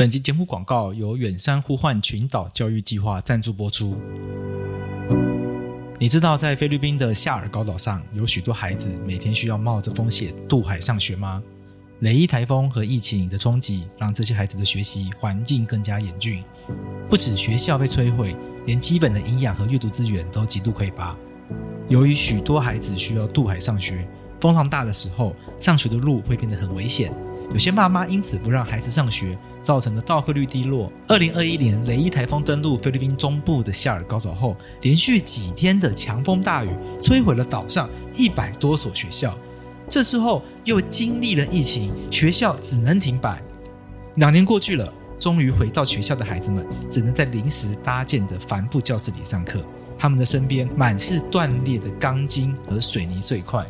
本集节目广告由远山呼唤群岛教育计划赞助播出。你知道，在菲律宾的夏尔高岛上，有许多孩子每天需要冒着风险渡海上学吗？雷伊台风和疫情的冲击，让这些孩子的学习环境更加严峻。不止学校被摧毁，连基本的营养和阅读资源都极度匮乏。由于许多孩子需要渡海上学，风浪大的时候，上学的路会变得很危险。有些爸妈因此不让孩子上学，造成的到课率低落。二零二一年雷伊台风登陆菲律宾中部的夏尔高岛后，连续几天的强风大雨摧毁了岛上一百多所学校。这时候又经历了疫情，学校只能停摆。两年过去了，终于回到学校的孩子们只能在临时搭建的帆布教室里上课，他们的身边满是断裂的钢筋和水泥碎块，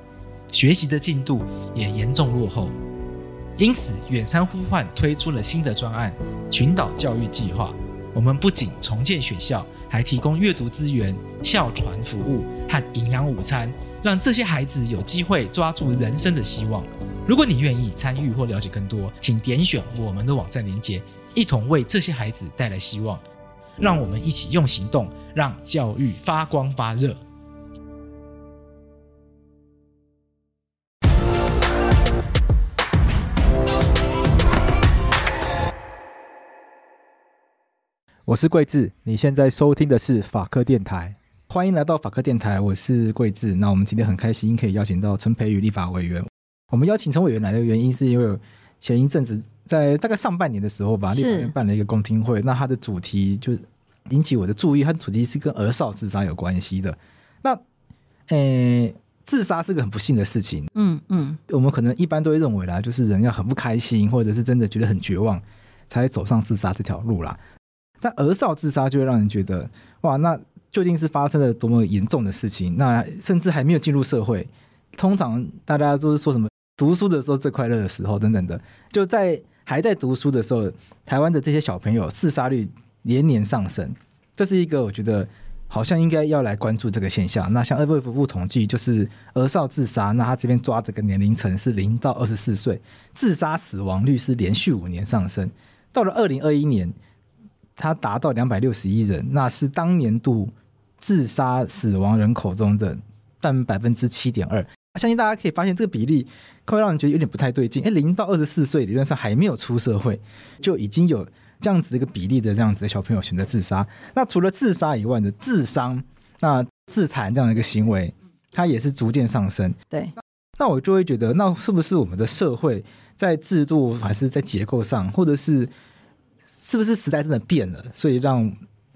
学习的进度也严重落后。因此，远山呼唤推出了新的专案——群岛教育计划。我们不仅重建学校，还提供阅读资源、校传服务和营养午餐，让这些孩子有机会抓住人生的希望。如果你愿意参与或了解更多，请点选我们的网站链接，一同为这些孩子带来希望。让我们一起用行动，让教育发光发热。我是桂智，你现在收听的是法科电台，欢迎来到法科电台，我是桂智。那我们今天很开心可以邀请到陈培宇立法委员。我们邀请陈委员来的原因，是因为前一阵子在大概上半年的时候吧，立法院办了一个公听会，那它的主题就引起我的注意，它的主题是跟儿少自杀有关系的。那，诶，自杀是个很不幸的事情，嗯嗯，我们可能一般都会认为啦，就是人要很不开心，或者是真的觉得很绝望，才走上自杀这条路啦。但儿少自杀就会让人觉得，哇，那究竟是发生了多么严重的事情？那甚至还没有进入社会，通常大家都是说什么读书的时候最快乐的时候等等的，就在还在读书的时候，台湾的这些小朋友自杀率年年上升，这是一个我觉得好像应该要来关注这个现象。那像卫福部统计，就是儿少自杀，那他这边抓这个年龄层是零到二十四岁，自杀死亡率是连续五年上升，到了二零二一年。它达到两百六十一人，那是当年度自杀死亡人口中的占百分之七点二。相信大家可以发现，这个比例会让人觉得有点不太对劲。哎，零到二十四岁理论上还没有出社会，就已经有这样子的一个比例的这样子的小朋友选择自杀。那除了自杀以外的自伤、那自残这样的一个行为，它也是逐渐上升。对，那我就会觉得，那是不是我们的社会在制度还是在结构上，或者是？是不是时代真的变了，所以让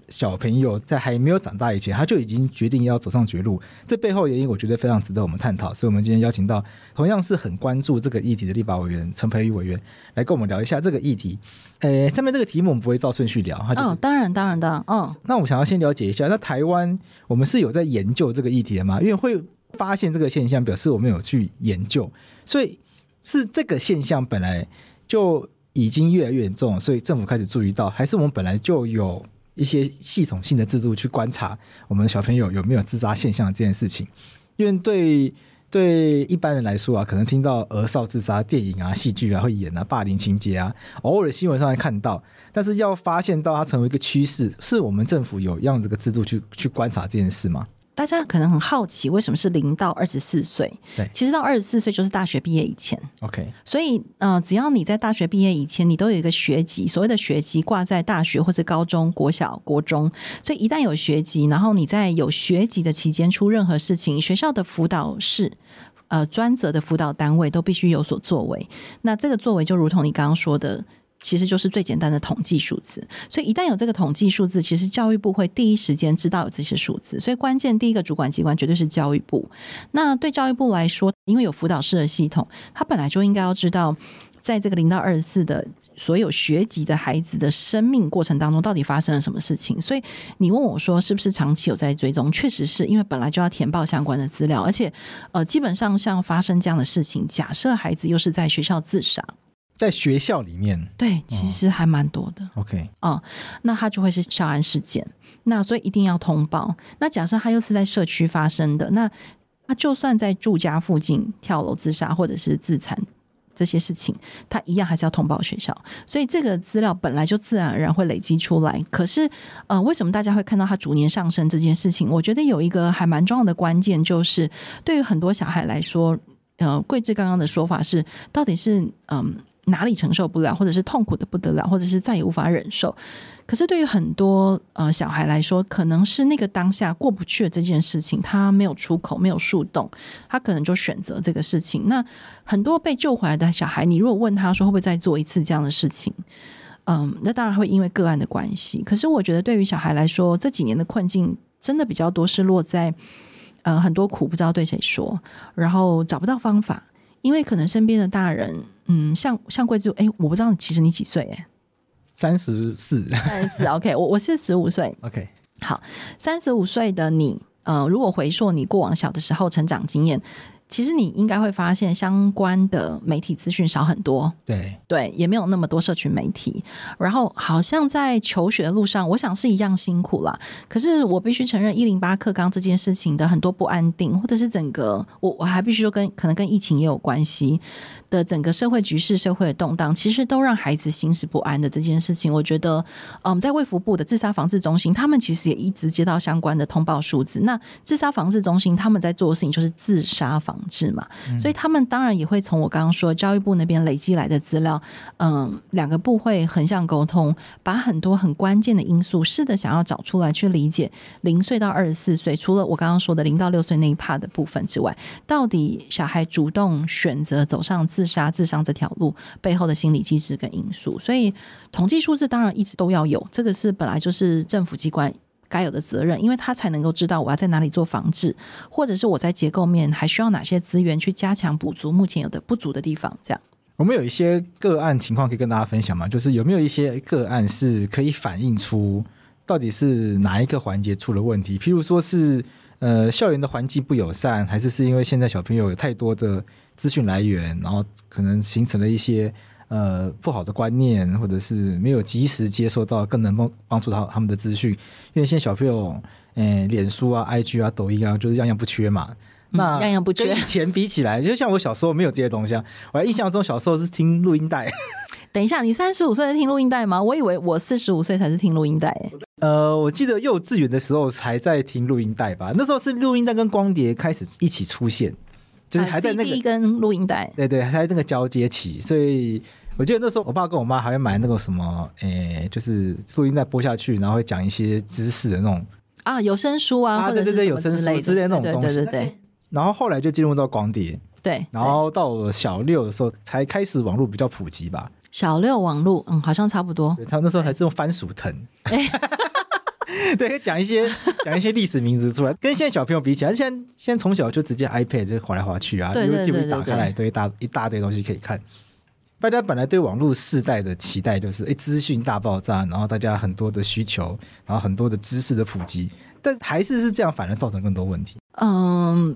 小朋友在还没有长大以前，他就已经决定要走上绝路？这背后原因，我觉得非常值得我们探讨。所以，我们今天邀请到同样是很关注这个议题的立法委员陈培宇委员来跟我们聊一下这个议题。诶，下面这个题目我们不会照顺序聊，哈、哦，当然，当然的，嗯。那我想要先了解一下，那台湾我们是有在研究这个议题的吗？因为会发现这个现象，表示我们有去研究，所以是这个现象本来就。已经越来越严重，所以政府开始注意到，还是我们本来就有一些系统性的制度去观察我们小朋友有没有自杀现象这件事情。因为对对一般人来说啊，可能听到儿少自杀电影啊、戏剧啊会演啊、霸凌情节啊，偶尔新闻上会看到，但是要发现到它成为一个趋势，是我们政府有让这个制度去去观察这件事吗？大家可能很好奇，为什么是零到二十四岁？对，其实到二十四岁就是大学毕业以前。OK，所以呃，只要你在大学毕业以前，你都有一个学籍，所谓的学籍挂在大学或是高中、国小、国中。所以一旦有学籍，然后你在有学籍的期间出任何事情，学校的辅导室、呃专责的辅导单位都必须有所作为。那这个作为就如同你刚刚说的。其实就是最简单的统计数字，所以一旦有这个统计数字，其实教育部会第一时间知道有这些数字，所以关键第一个主管机关绝对是教育部。那对教育部来说，因为有辅导室的系统，他本来就应该要知道，在这个零到二十四的所有学籍的孩子的生命过程当中，到底发生了什么事情。所以你问我说，是不是长期有在追踪？确实是因为本来就要填报相关的资料，而且呃，基本上像发生这样的事情，假设孩子又是在学校自杀。在学校里面，对，其实还蛮多的。哦、OK，哦，那他就会是校安事件，那所以一定要通报。那假设他又是在社区发生的，那他就算在住家附近跳楼自杀或者是自残，这些事情，他一样还是要通报学校。所以这个资料本来就自然而然会累积出来。可是，呃，为什么大家会看到它逐年上升这件事情？我觉得有一个还蛮重要的关键，就是对于很多小孩来说，呃，桂枝刚刚的说法是，到底是嗯。呃哪里承受不了，或者是痛苦的不得了，或者是再也无法忍受。可是对于很多呃小孩来说，可能是那个当下过不去的这件事情，他没有出口，没有树洞，他可能就选择这个事情。那很多被救回来的小孩，你如果问他说会不会再做一次这样的事情，嗯，那当然会因为个案的关系。可是我觉得对于小孩来说，这几年的困境真的比较多是落在呃很多苦不知道对谁说，然后找不到方法，因为可能身边的大人。嗯，像像桂枝，哎，我不知道，其实你几岁？哎，三十四，三十四。OK，我我是十五岁。OK，好，三十五岁的你，呃，如果回溯你过往小的时候成长经验。其实你应该会发现，相关的媒体资讯少很多。对对，也没有那么多社群媒体。然后，好像在求学的路上，我想是一样辛苦啦。可是，我必须承认，一零八课纲这件事情的很多不安定，或者是整个，我我还必须说跟，可能跟疫情也有关系的整个社会局势、社会的动荡，其实都让孩子心是不安的这件事情。我觉得，嗯，在卫福部的自杀防治中心，他们其实也一直接到相关的通报数字。那自杀防治中心他们在做的事情，就是自杀防。制嘛，所以他们当然也会从我刚刚说教育部那边累积来的资料，嗯，两个部会横向沟通，把很多很关键的因素试着想要找出来去理解零岁到二十四岁，除了我刚刚说的零到六岁那一 part 的部分之外，到底小孩主动选择走上自杀、自伤这条路背后的心理机制跟因素，所以统计数字当然一直都要有，这个是本来就是政府机关。该有的责任，因为他才能够知道我要在哪里做防治，或者是我在结构面还需要哪些资源去加强补足目前有的不足的地方。这样，我们有一些个案情况可以跟大家分享吗？就是有没有一些个案是可以反映出到底是哪一个环节出了问题？譬如说是呃校园的环境不友善，还是是因为现在小朋友有太多的资讯来源，然后可能形成了一些。呃，不好的观念，或者是没有及时接收到更能帮帮助到他们的资讯，因为现在小朋友，诶，脸书啊、IG 啊、抖音啊，就是样样不缺嘛。嗯、那样样不缺，跟以前比起来，就像我小时候没有这些东西啊。我还印象中小时候是听录音带。等一下，你三十五岁在听录音带吗？我以为我四十五岁才是听录音带。呃，我记得幼稚园的时候还在听录音带吧？那时候是录音带跟光碟开始一起出现。就是还在那个、CD 跟录音带，对对，还在那个交接期，所以我记得那时候我爸跟我妈还会买那个什么，诶、欸，就是录音带播下去，然后会讲一些知识的那种啊，有声书啊，啊对对对，有声书之类的那种东西，对对对，对。然后后来就进入到光碟，对。然后到小六的时候才开始网络比较普及吧。小六网络，嗯，好像差不多。他那时候还是用番薯藤。对，讲一些 讲一些历史名字出来，跟现在小朋友比起来，现在现在从小就直接 iPad 就滑来滑去啊，YouTube 打开来都一大一大堆东西可以看。大家本来对网络世代的期待就是，哎，资讯大爆炸，然后大家很多的需求，然后很多的知识的普及，但还是是这样，反而造成更多问题。嗯，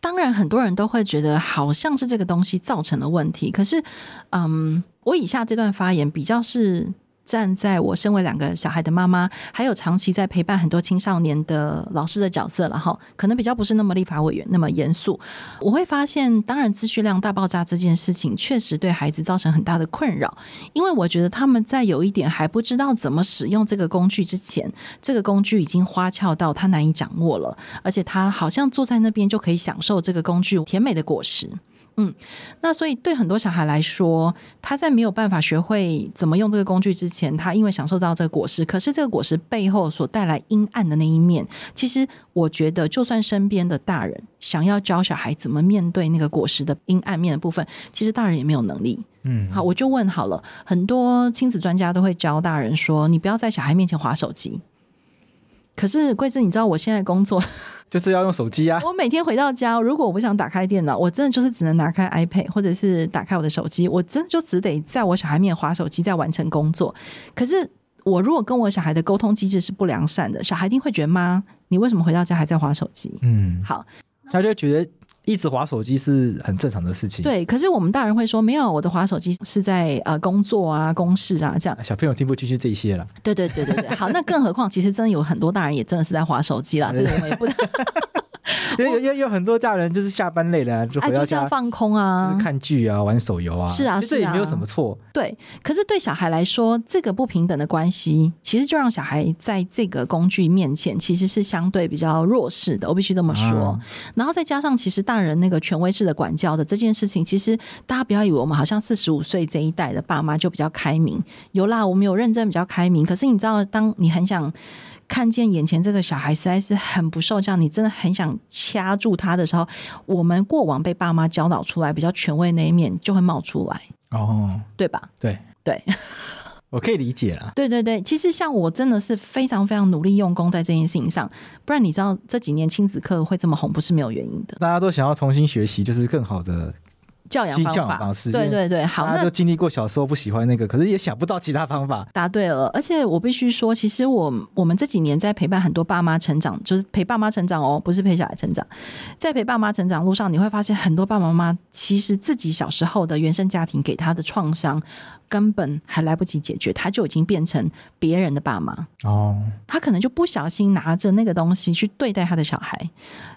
当然很多人都会觉得好像是这个东西造成了问题，可是，嗯，我以下这段发言比较是。站在我身为两个小孩的妈妈，还有长期在陪伴很多青少年的老师的角色了哈，可能比较不是那么立法委员那么严肃。我会发现，当然资讯量大爆炸这件事情确实对孩子造成很大的困扰，因为我觉得他们在有一点还不知道怎么使用这个工具之前，这个工具已经花俏到他难以掌握了，而且他好像坐在那边就可以享受这个工具甜美的果实。嗯，那所以对很多小孩来说，他在没有办法学会怎么用这个工具之前，他因为享受到这个果实，可是这个果实背后所带来阴暗的那一面，其实我觉得，就算身边的大人想要教小孩怎么面对那个果实的阴暗面的部分，其实大人也没有能力。嗯，好，我就问好了，很多亲子专家都会教大人说，你不要在小孩面前划手机。可是桂枝，你知道我现在工作 就是要用手机啊。我每天回到家，如果我不想打开电脑，我真的就是只能拿开 iPad 或者是打开我的手机，我真的就只得在我小孩面前滑手机，在完成工作。可是我如果跟我小孩的沟通机制是不良善的，小孩一定会觉得妈，你为什么回到家还在划手机？嗯，好，他就觉得。一直划手机是很正常的事情。对，可是我们大人会说，没有，我的划手机是在呃工作啊、公事啊这样。小朋友听不进去这些了。对对对对对，好，那更何况其实真的有很多大人也真的是在划手机了，这个我们也不能。因 为有有有很多家人就是下班累了、啊、就回到家、啊、放空啊，就是看剧啊，玩手游啊。是啊，其实这也没有什么错、啊。对，可是对小孩来说，这个不平等的关系，其实就让小孩在这个工具面前其实是相对比较弱势的。我必须这么说。啊、然后再加上，其实大人那个权威式的管教的这件事情，其实大家不要以为我们好像四十五岁这一代的爸妈就比较开明。有啦，我们有认真比较开明。可是你知道，当你很想。看见眼前这个小孩实在是很不受教，你真的很想掐住他的时候，我们过往被爸妈教导出来比较权威那一面就会冒出来哦，对吧？对对，我可以理解了。对对对，其实像我真的是非常非常努力用功在这件事情上，不然你知道这几年亲子课会这么红，不是没有原因的。大家都想要重新学习，就是更好的。教养方法，对对对，好，大家都经历过小时候不喜欢那个，可是也想不到其他方法。答对了，而且我必须说，其实我我们这几年在陪伴很多爸妈成长，就是陪爸妈成长哦，不是陪小孩成长。在陪爸妈成长路上，你会发现很多爸爸妈妈其实自己小时候的原生家庭给他的创伤，根本还来不及解决，他就已经变成别人的爸妈哦。他可能就不小心拿着那个东西去对待他的小孩，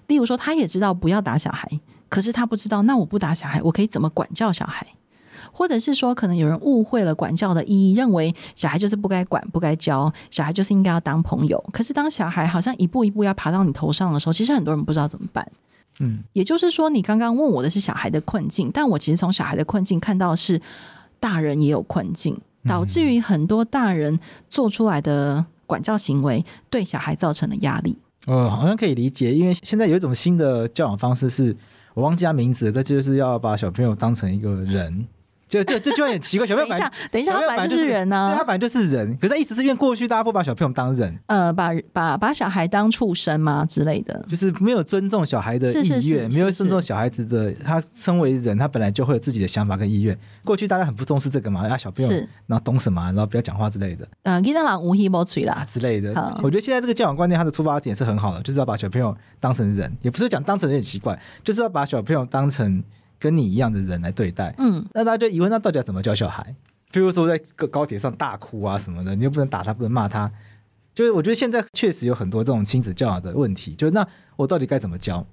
例如说，他也知道不要打小孩。可是他不知道，那我不打小孩，我可以怎么管教小孩？或者是说，可能有人误会了管教的意义，认为小孩就是不该管、不该教，小孩就是应该要当朋友。可是当小孩好像一步一步要爬到你头上的时候，其实很多人不知道怎么办。嗯，也就是说，你刚刚问我的是小孩的困境，但我其实从小孩的困境看到是大人也有困境，导致于很多大人做出来的管教行为对小孩造成了压力。呃，好像可以理解，因为现在有一种新的教养方式是。我忘记他名字，但就是要把小朋友当成一个人。就就这就很奇怪，小朋友等一下，等一下，他本来就是人呢、啊，他本来就是人，可是他意思是因为过去大家不把小朋友当人，呃，把把把小孩当畜生嘛之类的，就是没有尊重小孩的意愿，是是是是是。没有尊重小孩子的，他身为人，他本来就会有自己的想法跟意愿。过去大家很不重视这个嘛，啊，小朋友然后懂什么，然后不要讲话之类的，嗯，给他让无希无吹啦。之类的。我觉得现在这个教养观念，他的出发点是很好的，就是要把小朋友当成人，也不是讲当成人很奇怪，就是要把小朋友当成。跟你一样的人来对待，嗯，那大家就疑问，那到底要怎么教小孩？比如说在高高铁上大哭啊什么的，你又不能打他，不能骂他，就是我觉得现在确实有很多这种亲子教养的问题，就是那我到底该怎么教？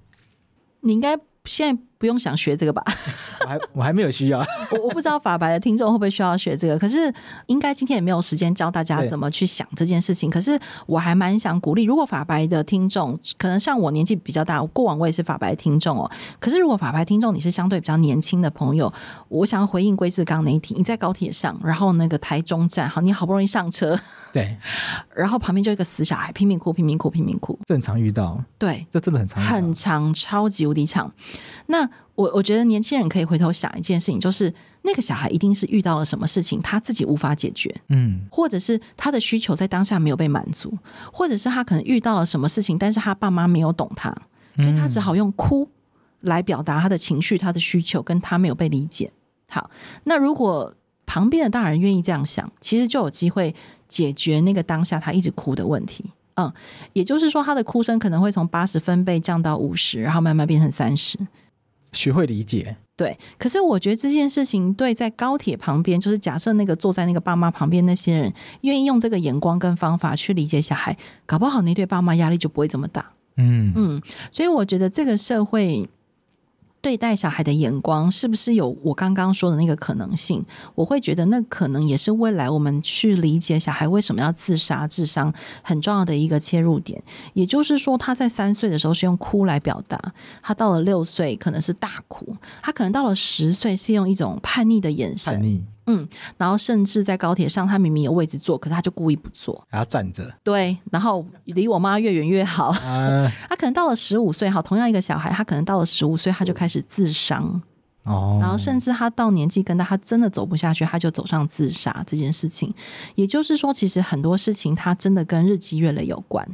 你应该现在。不用想学这个吧，我还我还没有需要。我我不知道法白的听众会不会需要学这个，可是应该今天也没有时间教大家怎么去想这件事情。可是我还蛮想鼓励，如果法白的听众可能像我年纪比较大，过往我也是法白的听众哦。可是如果法白听众你是相对比较年轻的朋友，我想要回应归志刚那一题，你在高铁上，然后那个台中站，好，你好不容易上车，对，然后旁边就一个死小孩，拼命哭，拼命哭，拼命哭，正常遇到，对，这真的很常，很长，超级无敌长。那我我觉得年轻人可以回头想一件事情，就是那个小孩一定是遇到了什么事情，他自己无法解决，嗯，或者是他的需求在当下没有被满足，或者是他可能遇到了什么事情，但是他爸妈没有懂他，所以他只好用哭来表达他的情绪、他的需求，跟他没有被理解。好，那如果旁边的大人愿意这样想，其实就有机会解决那个当下他一直哭的问题。嗯，也就是说，他的哭声可能会从八十分贝降到五十，然后慢慢变成三十。学会理解，对。可是我觉得这件事情，对在高铁旁边，就是假设那个坐在那个爸妈旁边那些人，愿意用这个眼光跟方法去理解小孩，搞不好那对爸妈压力就不会这么大。嗯嗯，所以我觉得这个社会。对待小孩的眼光是不是有我刚刚说的那个可能性？我会觉得那可能也是未来我们去理解小孩为什么要自杀、智商很重要的一个切入点。也就是说，他在三岁的时候是用哭来表达，他到了六岁可能是大哭，他可能到了十岁是用一种叛逆的眼神。嗯，然后甚至在高铁上，他明明有位置坐，可是他就故意不坐，还要站着。对，然后离我妈越远越好。啊、他可能到了十五岁，好，同样一个小孩，他可能到了十五岁，他就开始自伤。哦，然后甚至他到年纪更大，他真的走不下去，他就走上自杀这件事情。也就是说，其实很多事情，他真的跟日积月累有关。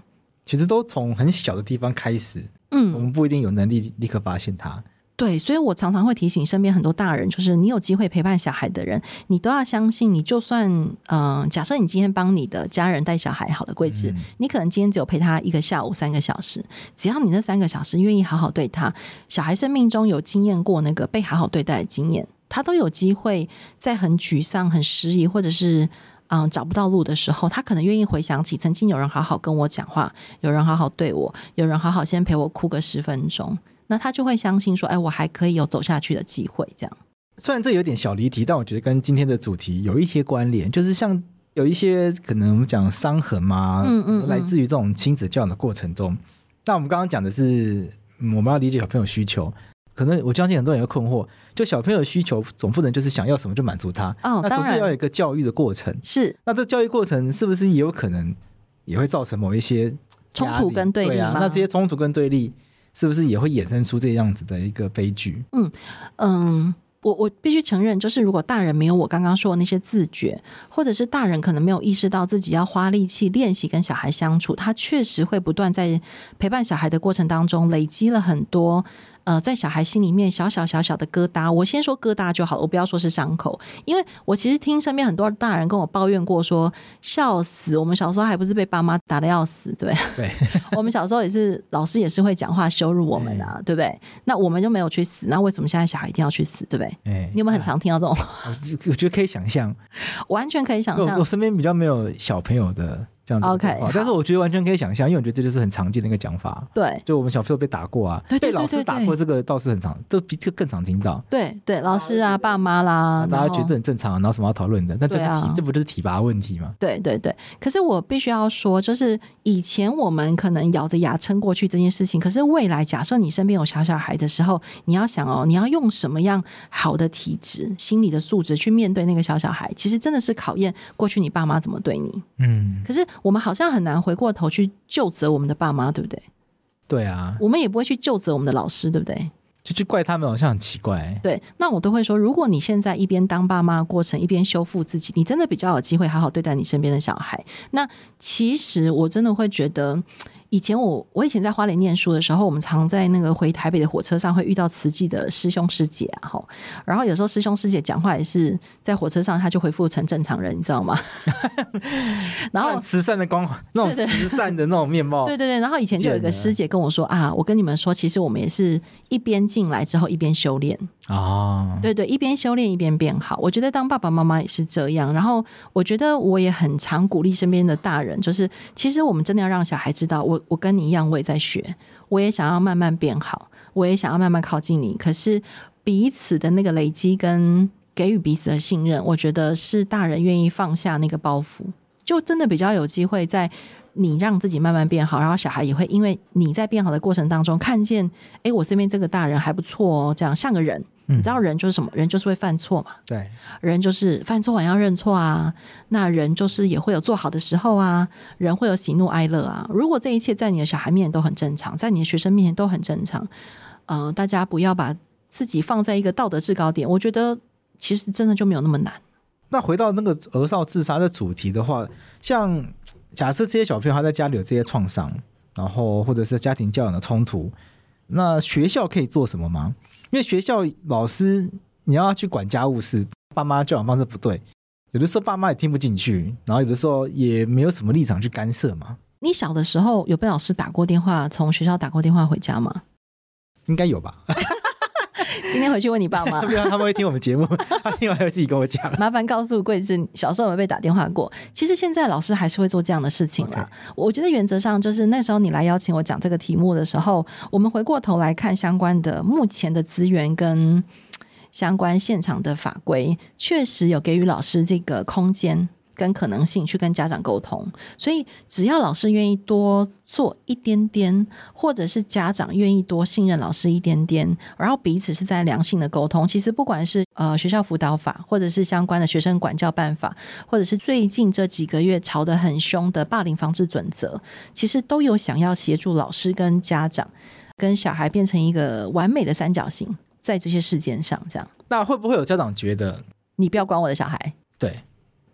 其实都从很小的地方开始。嗯，我们不一定有能力立刻发现他。对，所以我常常会提醒身边很多大人，就是你有机会陪伴小孩的人，你都要相信，你就算嗯、呃，假设你今天帮你的家人带小孩好了，桂子，嗯、你可能今天只有陪他一个下午三个小时，只要你那三个小时愿意好好对他，小孩生命中有经验过那个被好好对待的经验，他都有机会在很沮丧、很失意，或者是。嗯找不到路的时候，他可能愿意回想起曾经有人好好跟我讲话，有人好好对我，有人好好先陪我哭个十分钟，那他就会相信说，哎，我还可以有走下去的机会。这样，虽然这有点小离题，但我觉得跟今天的主题有一些关联，就是像有一些可能我们讲伤痕嘛，嗯嗯，来自于这种亲子教养的过程中。那我们刚刚讲的是，我们要理解小朋友需求。可能我相信很多人会困惑，就小朋友的需求总不能就是想要什么就满足他，哦，那总是要有一个教育的过程。是，那这教育过程是不是也有可能也会造成某一些冲突跟对立？啊？那这些冲突跟对立是不是也会衍生出这样子的一个悲剧？嗯嗯。我我必须承认，就是如果大人没有我刚刚说的那些自觉，或者是大人可能没有意识到自己要花力气练习跟小孩相处，他确实会不断在陪伴小孩的过程当中累积了很多。呃，在小孩心里面小小小小的疙瘩，我先说疙瘩就好了，我不要说是伤口，因为我其实听身边很多大人跟我抱怨过说，说笑死，我们小时候还不是被爸妈打的要死，对对，我们小时候也是老师也是会讲话羞辱我们啊，对不对？那我们就没有去死，那为什么现在小孩一定要去死，对不对？哎，你有没有很常听到这种？我觉得可以想象，完全可以想象，我身边比较没有小朋友的。这样子 OK，但是我觉得完全可以想象，因为我觉得这就是很常见的一个讲法。对，就我们小时候被打过啊，被老师打过，这个倒是很常，这比这个更常听到。对对，老师啊，爸妈啦，大家觉得很正常，然后什么要讨论的？那这是体，啊、这不就是体罚问题吗？对对对。可是我必须要说，就是以前我们可能咬着牙撑过去这件事情，可是未来假设你身边有小小孩的时候，你要想哦，你要用什么样好的体质、心理的素质去面对那个小小孩？其实真的是考验过去你爸妈怎么对你。嗯。可是我们好像很难。回过头去就责我们的爸妈，对不对？对啊，我们也不会去就责我们的老师，对不对？就去怪他们，好像很奇怪。对，那我都会说，如果你现在一边当爸妈的过程，一边修复自己，你真的比较有机会好好对待你身边的小孩。那其实我真的会觉得。以前我我以前在花莲念书的时候，我们常在那个回台北的火车上会遇到慈济的师兄师姐啊，吼，然后有时候师兄师姐讲话也是在火车上，他就回复成正常人，你知道吗？然后慈善的光环，那种慈善的那种面貌，对对对。然后以前就有一个师姐跟我说啊，我跟你们说，其实我们也是一边进来之后一边修炼啊，对对，一边修炼一边变好。我觉得当爸爸妈妈也是这样。然后我觉得我也很常鼓励身边的大人，就是其实我们真的要让小孩知道我。我跟你一样，我也在学，我也想要慢慢变好，我也想要慢慢靠近你。可是彼此的那个累积跟给予彼此的信任，我觉得是大人愿意放下那个包袱，就真的比较有机会在你让自己慢慢变好，然后小孩也会因为你在变好的过程当中看见，哎，我身边这个大人还不错哦，这样像个人。你知道人就是什么？人就是会犯错嘛。对，人就是犯错完要认错啊。那人就是也会有做好的时候啊。人会有喜怒哀乐啊。如果这一切在你的小孩面前都很正常，在你的学生面前都很正常，呃，大家不要把自己放在一个道德制高点。我觉得其实真的就没有那么难。那回到那个儿少自杀的主题的话，像假设这些小朋友他在家里有这些创伤，然后或者是家庭教养的冲突，那学校可以做什么吗？因为学校老师，你要去管家务事，爸妈教养方式不对，有的时候爸妈也听不进去，然后有的时候也没有什么立场去干涉嘛。你小的时候有被老师打过电话，从学校打过电话回家吗？应该有吧。今天回去问你爸妈，他们会听我们节目，他听完会自己跟我讲。麻烦告诉桂枝，小时候有没有被打电话过？其实现在老师还是会做这样的事情啦。Okay. 我觉得原则上就是那时候你来邀请我讲这个题目的时候，我们回过头来看相关的目前的资源跟 相关现场的法规，确实有给予老师这个空间。跟可能性去跟家长沟通，所以只要老师愿意多做一点点，或者是家长愿意多信任老师一点点，然后彼此是在良性的沟通。其实不管是呃学校辅导法，或者是相关的学生管教办法，或者是最近这几个月吵得很凶的霸凌防治准则，其实都有想要协助老师跟家长跟小孩变成一个完美的三角形，在这些事件上，这样。那会不会有家长觉得你不要管我的小孩？对。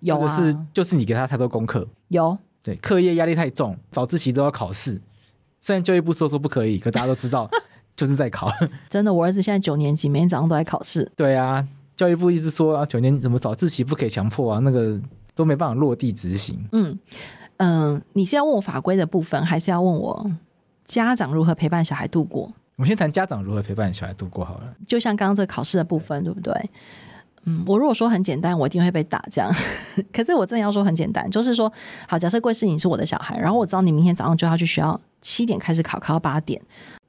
有啊，是就是你给他太多功课，有对课业压力太重，早自习都要考试。虽然教育部说说不可以，可大家都知道 就是在考。真的，我儿子现在九年级，每天早上都在考试。对啊，教育部一直说啊，九年怎么早自习不可以强迫啊，那个都没办法落地执行。嗯嗯、呃，你是要问我法规的部分，还是要问我家长如何陪伴小孩度过？我们先谈家长如何陪伴小孩度过好了。就像刚刚这个考试的部分，对不对？嗯，我如果说很简单，我一定会被打这样。可是我真的要说很简单，就是说，好，假设贵是你是我的小孩，然后我知道你明天早上就要去学校，七点开始考，考到八点。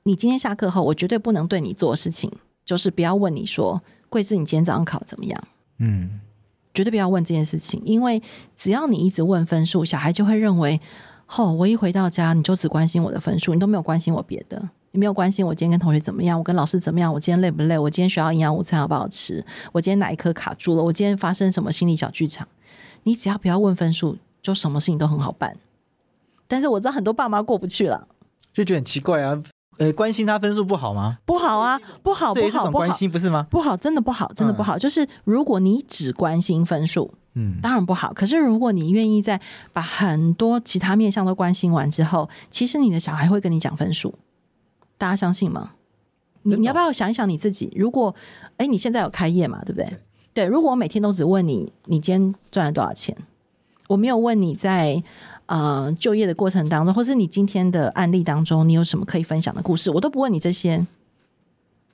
你今天下课后，我绝对不能对你做的事情，就是不要问你说，贵士你今天早上考怎么样？嗯，绝对不要问这件事情，因为只要你一直问分数，小孩就会认为，哦，我一回到家你就只关心我的分数，你都没有关心我别的。你没有关心我今天跟同学怎么样，我跟老师怎么样，我今天累不累，我今天学校营养午餐好不好吃，我今天哪一科卡住了，我今天发生什么心理小剧场。你只要不要问分数，就什么事情都很好办。但是我知道很多爸妈过不去了，就觉得很奇怪啊。呃，关心他分数不好吗？不好啊，不好，不好，关心不是吗？不好，真的不好，真的不好。嗯、就是如果你只关心分数，嗯，当然不好。可是如果你愿意在把很多其他面向都关心完之后，其实你的小孩会跟你讲分数。大家相信吗？你你要不要想一想你自己？如果哎，你现在有开业嘛？对不对？对，对，如果我每天都只问你，你今天赚了多少钱？我没有问你在呃就业的过程当中，或是你今天的案例当中，你有什么可以分享的故事？我都不问你这些。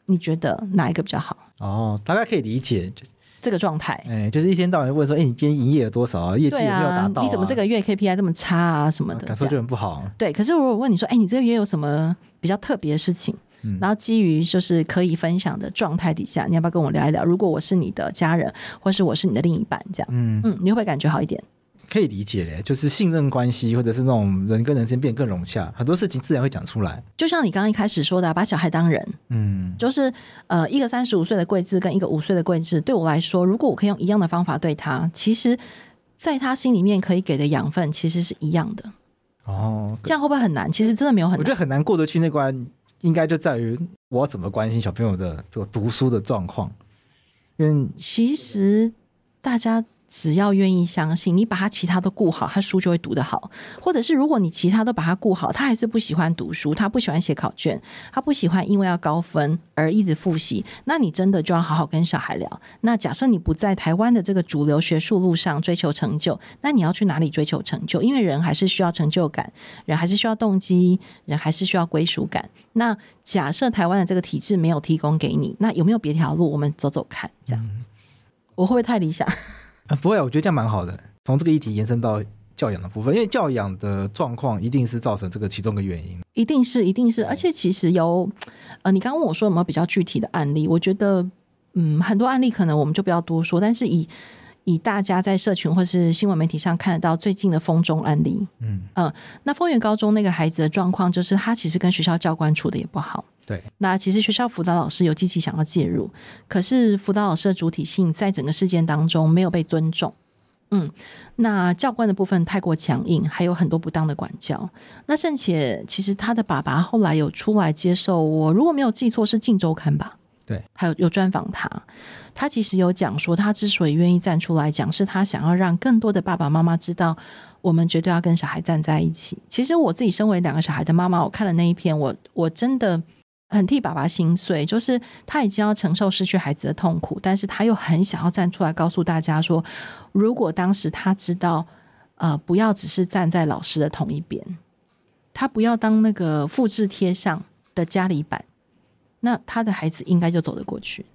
你觉得哪一个比较好？哦，大家可以理解，就这个状态。哎，就是一天到晚问说，哎，你今天营业有多少啊？业绩有没有达到啊？你怎么这个月 KPI 这么差啊？什么的，感受就很不好。对，可是如果问你说，哎，你这个月有什么？比较特别的事情，嗯，然后基于就是可以分享的状态底下，你要不要跟我聊一聊？如果我是你的家人，或是我是你的另一半，这样，嗯嗯，你会不会感觉好一点？可以理解嘞，就是信任关系，或者是那种人跟人之间变更融洽，很多事情自然会讲出来。就像你刚刚一开始说的，把小孩当人，嗯，就是呃，一个三十五岁的贵智跟一个五岁的贵智，对我来说，如果我可以用一样的方法对他，其实在他心里面可以给的养分其实是一样的。哦，这样会不会很难？其实真的没有很难。我觉得很难过得去那关，应该就在于我要怎么关心小朋友的这个读书的状况。因为其实大家。只要愿意相信，你把他其他都顾好，他书就会读得好。或者是如果你其他都把他顾好，他还是不喜欢读书，他不喜欢写考卷，他不喜欢因为要高分而一直复习，那你真的就要好好跟小孩聊。那假设你不在台湾的这个主流学术路上追求成就，那你要去哪里追求成就？因为人还是需要成就感，人还是需要动机，人还是需要归属感。那假设台湾的这个体制没有提供给你，那有没有别条路？我们走走看，这样、我会不会太理想？啊，不会，我觉得这样蛮好的。从这个议题延伸到教养的部分，因为教养的状况一定是造成这个其中的原因，一定是，一定是。而且其实有，呃，你刚刚问我说有没有比较具体的案例？我觉得，嗯，很多案例可能我们就不要多说。但是以以大家在社群或是新闻媒体上看得到最近的风中案例，嗯嗯、呃，那丰原高中那个孩子的状况，就是他其实跟学校教官处的也不好。对，那其实学校辅导老师有积极想要介入，可是辅导老师的主体性在整个事件当中没有被尊重。嗯，那教官的部分太过强硬，还有很多不当的管教。那甚且其实他的爸爸后来有出来接受我，如果没有记错是《镜周刊》吧？对，还有有专访他，他其实有讲说，他之所以愿意站出来讲，是他想要让更多的爸爸妈妈知道，我们绝对要跟小孩站在一起。其实我自己身为两个小孩的妈妈，我看了那一篇，我我真的。很替爸爸心碎，就是他已经要承受失去孩子的痛苦，但是他又很想要站出来告诉大家说，如果当时他知道，呃，不要只是站在老师的同一边，他不要当那个复制贴上的家里板，那他的孩子应该就走得过去。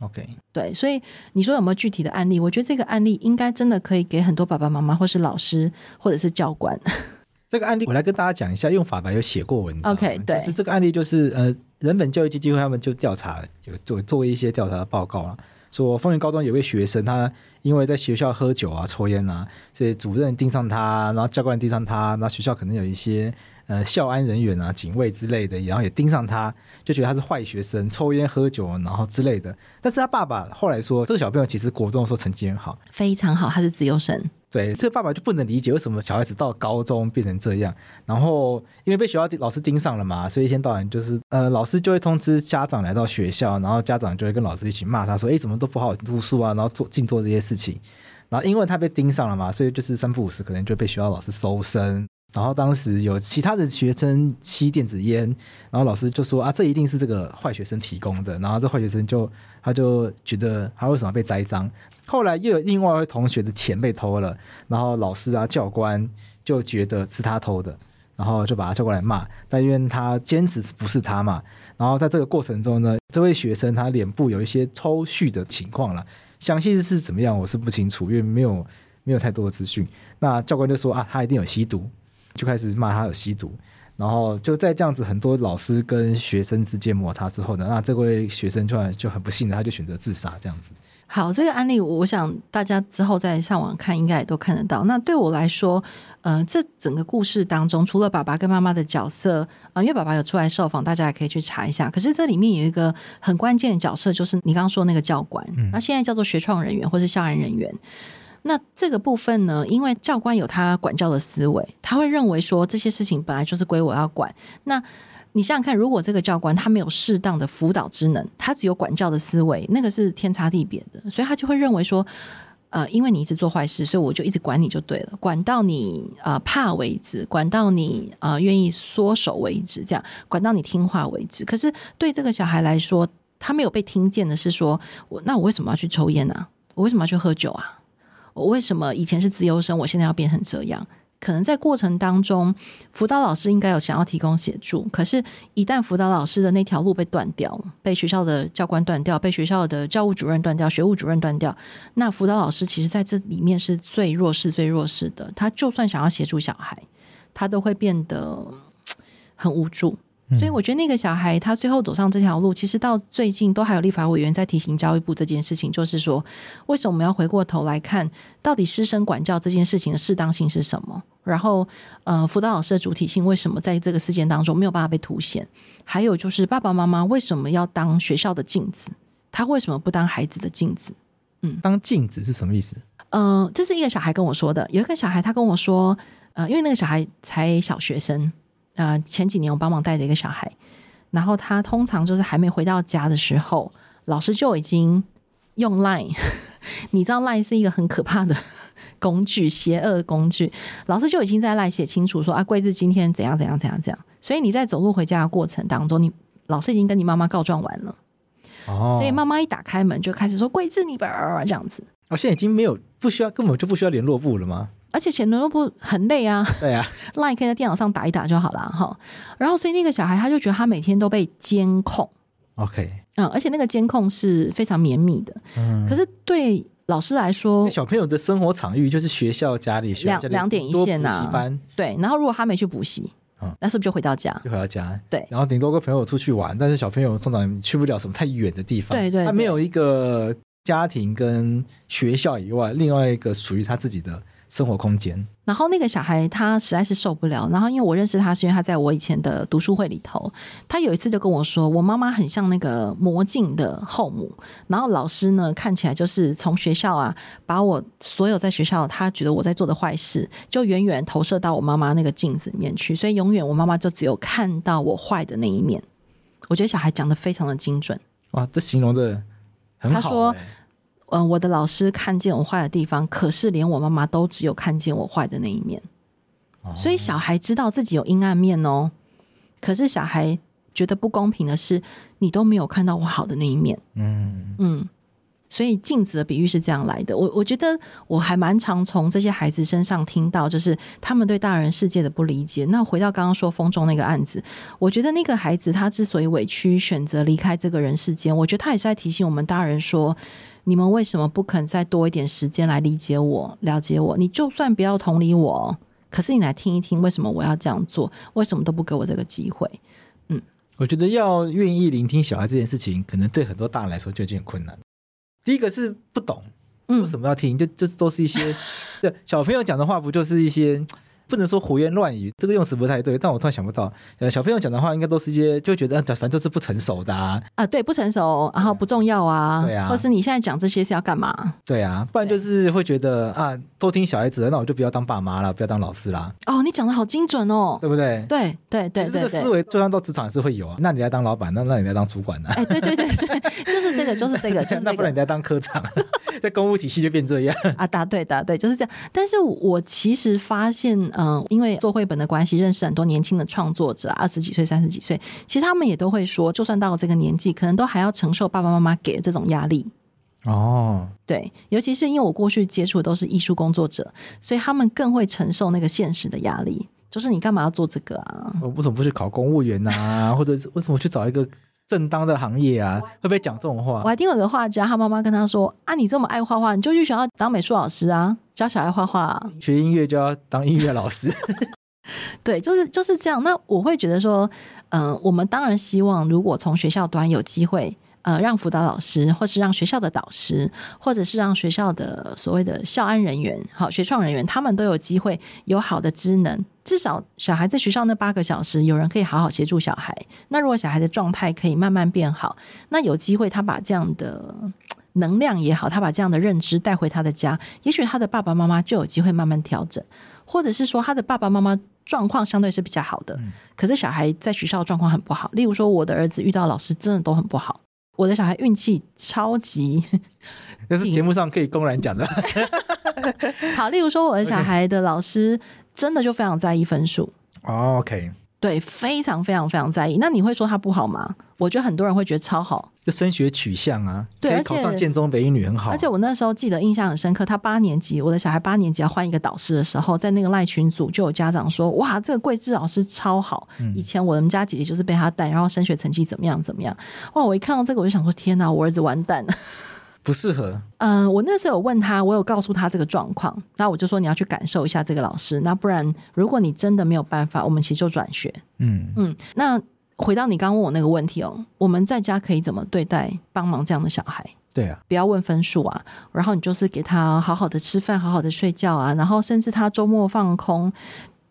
OK，对，所以你说有没有具体的案例？我觉得这个案例应该真的可以给很多爸爸妈妈，或是老师，或者是教官。这个案例我来跟大家讲一下，用法白有写过文章。OK，对，就是这个案例就是呃。人本教育基金会他们就调查，有做做一些调查的报告啊，说丰原高中有位学生，他因为在学校喝酒啊、抽烟啊，所以主任盯上他，然后教官盯上他，那学校可能有一些呃校安人员啊、警卫之类的，然后也盯上他，就觉得他是坏学生，抽烟喝酒，然后之类的。但是他爸爸后来说，这个小朋友其实国中的时候成绩很好，非常好，他是自由生。对，这个爸爸就不能理解为什么小孩子到高中变成这样。然后因为被学校老师盯上了嘛，所以一天到晚就是呃，老师就会通知家长来到学校，然后家长就会跟老师一起骂他说：“哎，怎么都不好好读书啊？”然后做尽做这些事情。然后因为他被盯上了嘛，所以就是三不五时可能就被学校老师搜身。然后当时有其他的学生吸电子烟，然后老师就说：“啊，这一定是这个坏学生提供的。”然后这坏学生就他就觉得他为什么被栽赃？后来又有另外一位同学的钱被偷了，然后老师啊、教官就觉得是他偷的，然后就把他叫过来骂。但因为他坚持不是他嘛，然后在这个过程中呢，这位学生他脸部有一些抽搐的情况了，详细是怎么样，我是不清楚，因为没有没有太多的资讯。那教官就说啊，他一定有吸毒，就开始骂他有吸毒。然后就在这样子很多老师跟学生之间摩擦之后呢，那这位学生突然就很不幸的，他就选择自杀这样子。好，这个案例我想大家之后再上网看，应该也都看得到。那对我来说，呃，这整个故事当中，除了爸爸跟妈妈的角色，啊、因为爸爸有出来受访，大家也可以去查一下。可是这里面有一个很关键的角色，就是你刚刚说那个教官，那、现在叫做学创人员或是校安人员。那这个部分呢，因为教官有他管教的思维，他会认为说这些事情本来就是归我要管。那你想想看，如果这个教官他没有适当的辅导职能，他只有管教的思维，那个是天差地别的。所以他就会认为说，呃，因为你一直做坏事，所以我就一直管你就对了，管到你呃怕为止，管到你呃愿意缩手为止，这样管到你听话为止。可是对这个小孩来说，他没有被听见的是说，我那我为什么要去抽烟呢？我为什么要去喝酒啊？我为什么以前是自由生，我现在要变成这样？可能在过程当中，辅导老师应该有想要提供协助，可是，一旦辅导老师的那条路被断掉了，被学校的教官断掉，被学校的教务主任断掉，学务主任断掉，那辅导老师其实在这里面是最弱势、最弱势的。他就算想要协助小孩，他都会变得 很无助。所以我觉得那个小孩他最后走上这条路，其实到最近都还有立法委员在提醒教育部这件事情，就是说，为什么我们要回过头来看，到底师生管教这件事情的适当性是什么？然后，呃，辅导老师的主体性为什么在这个事件当中没有办法被凸显？还有就是爸爸妈妈为什么要当学校的镜子？他为什么不当孩子的镜子？嗯，当镜子是什么意思？呃，这是一个小孩跟我说的。有一个小孩他跟我说，呃，因为那个小孩才小学生。呃，前几年我帮忙带的一个小孩，然后他通常就是还没回到家的时候，老师就已经用 Line，你知道 Line 是一个很可怕的 工具，邪恶的工具，老师就已经在 Line 写清楚说啊，贵子今天怎样怎样怎样怎样，所以你在走路回家的过程当中，你老师已经跟你妈妈告状完了，哦，所以妈妈一打开门就开始说贵子你吧这样子，哦，现在已经没有不需要，根本就不需要联络部了吗？而且写联络簿很累啊，对啊，Line 可以在电脑上打一打就好了哈。然后，所以那个小孩他就觉得他每天都被监控，OK，嗯，而且那个监控是非常绵密的。嗯，可是对老师来说，小朋友的生活场域就是学校、家里，两两点一线呐、啊。班对，然后如果他没去补习，嗯，那是不是就回到家？就回到家，对。然后顶多跟朋友出去玩，但是小朋友通常去不了什么太远的地方，对，对对，他没有一个家庭跟学校以外，另外一个属于他自己的。生活空间，然后那个小孩他实在是受不了。然后因为我认识他，是因为他在我以前的读书会里头。他有一次就跟我说：“我妈妈很像那个魔镜的后母。”然后老师呢，看起来就是从学校啊，把我所有在学校他觉得我在做的坏事，就远远投射到我妈妈那个镜子里面去。所以永远我妈妈就只有看到我坏的那一面。我觉得小孩讲的非常的精准。哇，这形容的很好欸。他说。嗯，我的老师看见我坏的地方，可是连我妈妈都只有看见我坏的那一面。哦，所以小孩知道自己有阴暗面哦。可是小孩觉得不公平的是，你都没有看到我好的那一面。嗯嗯，所以镜子的比喻是这样来的。我我觉得我还蛮常从这些孩子身上听到，就是他们对大人世界的不理解。那回到刚刚说风中那个案子，我觉得那个孩子他之所以委屈选择离开这个人世间，我觉得他也是在提醒我们大人说。你们为什么不肯再多一点时间来理解我、了解我？你就算不要同理我，可是你来听一听，为什么我要这样做？为什么都不给我这个机会？嗯，我觉得要愿意聆听小孩这件事情，可能对很多大人来说就已经很困难。第一个是不懂，为什么要听？嗯、就就都是一些，这小朋友讲的话，不就是一些？不能说胡言乱语，这个用词不太对。但我突然想不到，呃，小朋友讲的话应该都是一些，就觉得反正都是不成熟的啊。啊，对，不成熟，然后不重要啊。对啊。或是你现在讲这些是要干嘛？对啊，不然就是会觉得啊，都听小孩子的，那我就不要当爸妈了，不要当老师啦。哦，你讲的好精准哦，对不对？对对对，对，这个思维就算到职场也是会有啊。那你来当老板，那那你来当主管呢？哎，对对对，就是这个，就是这个，就是这个。那不然你来当科长，在公务体系就变这样啊？答对答对，就是这样。但是我其实发现，嗯、呃，因为做。绘本的关系，认识很多年轻的创作者，二十几岁、三十几岁，其实他们也都会说，就算到了这个年纪，可能都还要承受爸爸妈妈给的这种压力。哦，对，尤其是因为我过去接触的都是艺术工作者，所以他们更会承受那个现实的压力。就是你干嘛要做这个啊？我为什么不去考公务员啊？或者为什么去找一个正当的行业啊，会不会讲这种话？我还听有个画家，他妈妈跟他说：“啊，你这么爱画画，你就去学校当美术老师啊，教小孩画画啊。学音乐就要当音乐老师。”对，就是就是这样。那我会觉得说，嗯、呃，我们当然希望，如果从学校端有机会。呃，让辅导老师，或是让学校的导师，或者是让学校的所谓的校安人员、好学创人员，他们都有机会有好的职能。至少小孩在学校那八个小时，有人可以好好协助小孩。那如果小孩的状态可以慢慢变好，那有机会他把这样的能量也好，他把这样的认知带回他的家，也许他的爸爸妈妈就有机会慢慢调整，或者是说他的爸爸妈妈状况相对是比较好的，可是小孩在学校状况很不好。例如说，我的儿子遇到老师真的都很不好。我的小孩运气超级，这是节目上可以公然讲的。好，例如说我的小孩的老师真的就非常在意分数。Oh, OK。对，非常非常非常在意。那你会说他不好吗？我觉得很多人会觉得超好，就升学取向啊，对，考上建中北一女很好。而且我那时候记得印象很深刻，他八年级，我的小孩八年级要换一个导师的时候，在那个赖群组就有家长说：“哇，这个桂枝老师超好，以前我们家姐姐就是被他带，然后升学成绩怎么样怎么样。”哇，我一看到这个我就想说：“天哪，我儿子完蛋了。”不适合。嗯，我那时候有问他，我有告诉他这个状况，那我就说你要去感受一下这个老师，那不然如果你真的没有办法，我们其实就转学。嗯嗯，那回到你刚刚问我那个问题哦，我们在家可以怎么对待帮忙这样的小孩？对啊，不要问分数啊，然后你就是给他好好的吃饭，好好的睡觉啊，然后甚至他周末放空，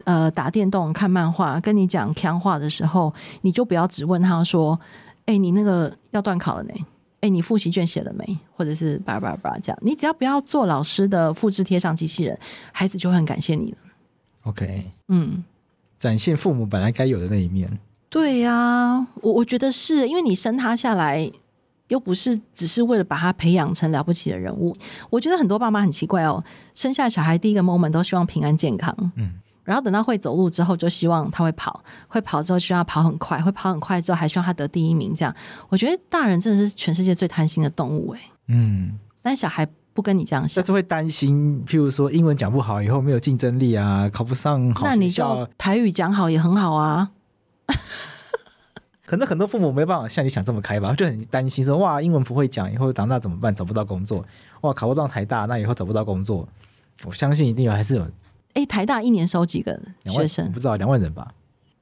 呃，打电动、看漫画，跟你讲腔话的时候，你就不要只问他说：“哎，你那个要断考了呢？”哎，你复习卷写了没？或者是叭叭叭这样，你只要不要做老师的复制贴上机器人，孩子就会很感谢你了。OK，嗯，展现父母本来该有的那一面。对呀、啊，我我觉得是因为你生他下来，又不是只是为了把他培养成了不起的人物。我觉得很多爸妈很奇怪哦，生下小孩第一个 moment 都希望平安健康。嗯。然后等到会走路之后，就希望他会跑，会跑之后希望他跑很快，会跑很快之后还希望他得第一名。这样，我觉得大人真的是全世界最贪心的动物哎。嗯，但小孩不跟你这样想，但是会担心，譬如说英文讲不好，以后没有竞争力啊，考不上好。那你就台语讲好也很好啊。可能很多父母没办法像你想这么开吧，就很担心说哇，英文不会讲，以后长大怎么办？找不到工作。哇，考不上台大，那以后找不到工作。我相信一定有，还是有。哎，台大一年收几个学生？不知道两万人吧？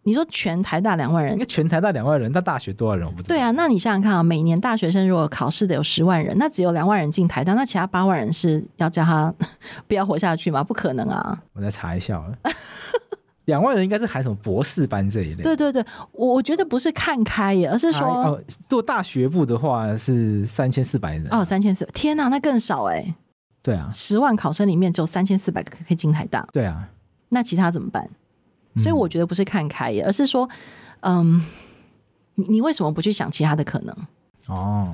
你说全台大两万人？应该全台大两万人，那大学多少人？我不知道。对啊，那你想想看啊，每年大学生如果考试的有十万人，那只有两万人进台大，那其他八万人是要叫他 不要活下去吗？不可能啊！我再查一下了，两万人应该是还什么博士班这一类？对对对，我我觉得不是看开耶，而是说哦，做大学部的话是三千四百人哦，三千四，天哪，那更少哎。对啊，十万考生里面只有三千四百个可以进台大。对啊，那其他怎么办？所以我觉得不是看开耶，嗯、而是说，嗯，你你为什么不去想其他的可能？哦，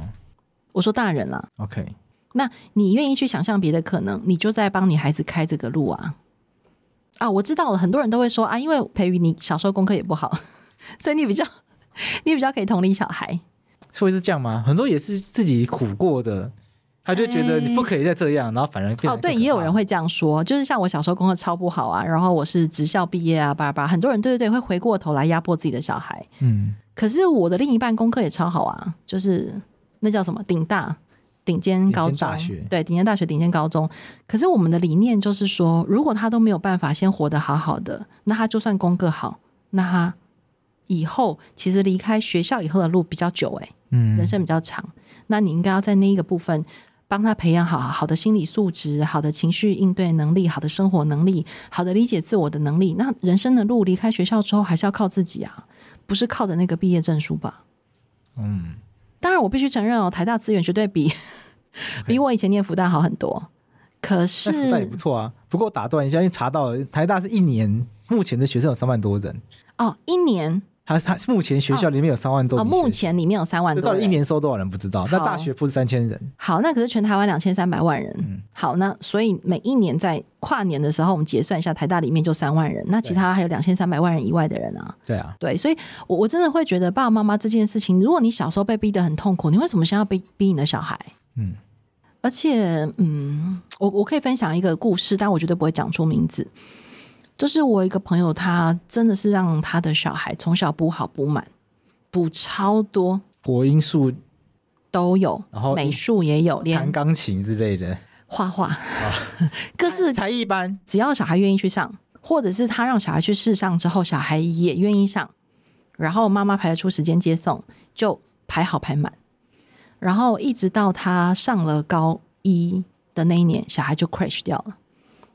我说大人了，OK，那你愿意去想象别的可能，你就在帮你孩子开这个路啊。啊，我知道了，很多人都会说啊，因为培瑜你小时候功课也不好，所以你比较你比较可以同理小孩。所以是这样吗？很多也是自己苦过的。他就觉得你不可以再这样，欸、然后反而变哦，对，也有人会这样说，就是像我小时候功课超不好啊，然后我是职校毕业啊，叭叭，很多人对对对会回过头来压迫自己的小孩，嗯，可是我的另一半功课也超好啊，就是那叫什么顶大顶尖高中。大学，对，顶尖大学顶尖高中，可是我们的理念就是说，如果他都没有办法先活得好好的，那他就算功课好，那他以后其实离开学校以后的路比较久，欸，哎，嗯，人生比较长，那你应该要在那一个部分。帮他培养好好的心理素质、好的情绪应对能力、好的生活能力、好的理解自我的能力。那人生的路离开学校之后，还是要靠自己啊，不是靠的那个毕业证书吧？嗯，当然我必须承认哦，台大资源绝对比 比我以前念福大好很多。可是福大也不错啊。不过打断一下，因为查到了台大是一年目前的学生有三万多人哦，一年。他他目前学校里面有三万多，哦，目前里面有三万多，到底一年收多少人不知道。那大学不是三千人，好，那可是全台湾两千三百万人，嗯，好，那所以每一年在跨年的时候，我们结算一下，台大里面就三万人，那其他还有两千三百万人以外的人啊，对啊，对，所以我我真的会觉得爸爸妈妈这件事情，如果你小时候被逼得很痛苦，你为什么先要逼逼你的小孩？嗯，而且，嗯，我我可以分享一个故事，但我绝对不会讲出名字。就是我一个朋友，他真的是让他的小孩从小补好补满，补超多。国音数都有，然后美术也有，连弹钢琴之类的画画，啊，各式才艺班，只要小孩愿意去上，或者是他让小孩去试上之后，小孩也愿意上，然后妈妈排得出时间接送，就排好排满，然后一直到他上了高一的那一年，小孩就 crash 掉了，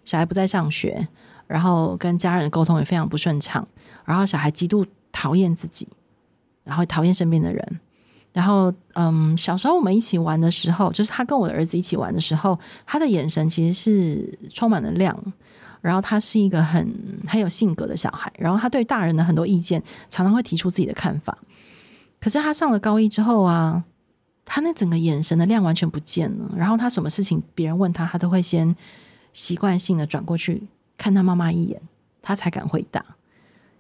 小孩不再上学，然后跟家人沟通也非常不顺畅，然后小孩极度讨厌自己，然后讨厌身边的人。然后，嗯，小时候我们一起玩的时候，就是他跟我的儿子一起玩的时候，他的眼神其实是充满了亮。然后他是一个很很有性格的小孩，然后他对大人的很多意见常常会提出自己的看法。可是他上了高一之后啊，他那整个眼神的亮完全不见了。然后他什么事情别人问他，他都会先习惯性的转过去看他妈妈一眼，他才敢回答。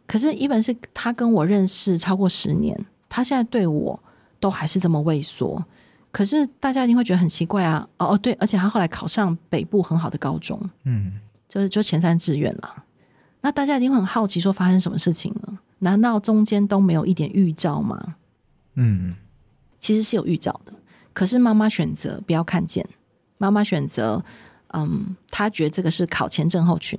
可是，一本是他跟我认识超过十年，他现在对我。都还是这么畏缩，可是大家一定会觉得很奇怪啊！哦哦，对，而且他后来考上北部很好的高中，嗯，就是就前三志愿了。那大家一定会很好奇，说发生什么事情了？难道中间都没有一点预兆吗？嗯，其实是有预兆的，可是妈妈选择不要看见，妈妈选择，嗯，他觉得这个是考前症候群。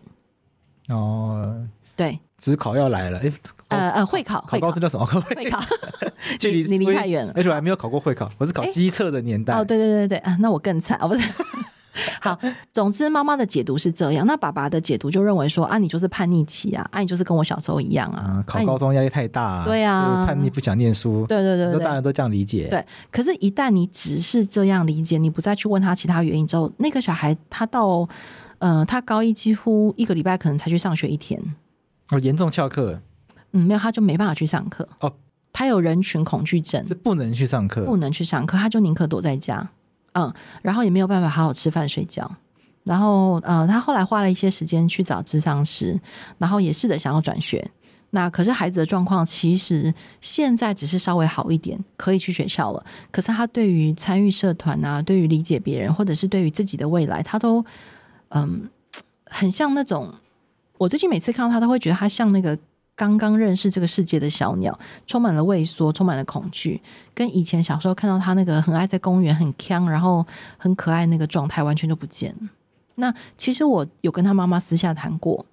哦，对。职考要来了，哎，呃呃，会考，考高中叫什么？会考，距离你离太远了。而且我还没有考过会考，我是考机测的年代。哦，对对对对啊，那我更惨，哦不是。好，总之妈妈的解读是这样，那爸爸的解读就认为说啊，你就是叛逆期啊，啊，你就是跟我小时候一样啊，考高中压力太大，对啊，叛逆不想念书，对对对，很多大人都这样理解。对，可是，一旦你只是这样理解，你不再去问他其他原因之后，那个小孩他到呃，他高一几乎一个礼拜可能才去上学一天。哦，严重翘课。嗯，没有，他就没办法去上课。哦，他有人群恐惧症，是不能去上课，不能去上课，他就宁可躲在家。嗯，然后也没有办法好好吃饭睡觉。然后，呃，他后来花了一些时间去找咨商师，然后也试着想要转学。那可是孩子的状况其实现在只是稍微好一点，可以去学校了。可是他对于参与社团啊，对于理解别人，或者是对于自己的未来，他都嗯，很像那种。我最近每次看到他，都会觉得他像那个刚刚认识这个世界的小鸟，充满了畏缩，充满了恐惧，跟以前小时候看到他那个很爱在公园很锵，然后很可爱那个状态完全就不见。那其实我有跟他妈妈私下谈过，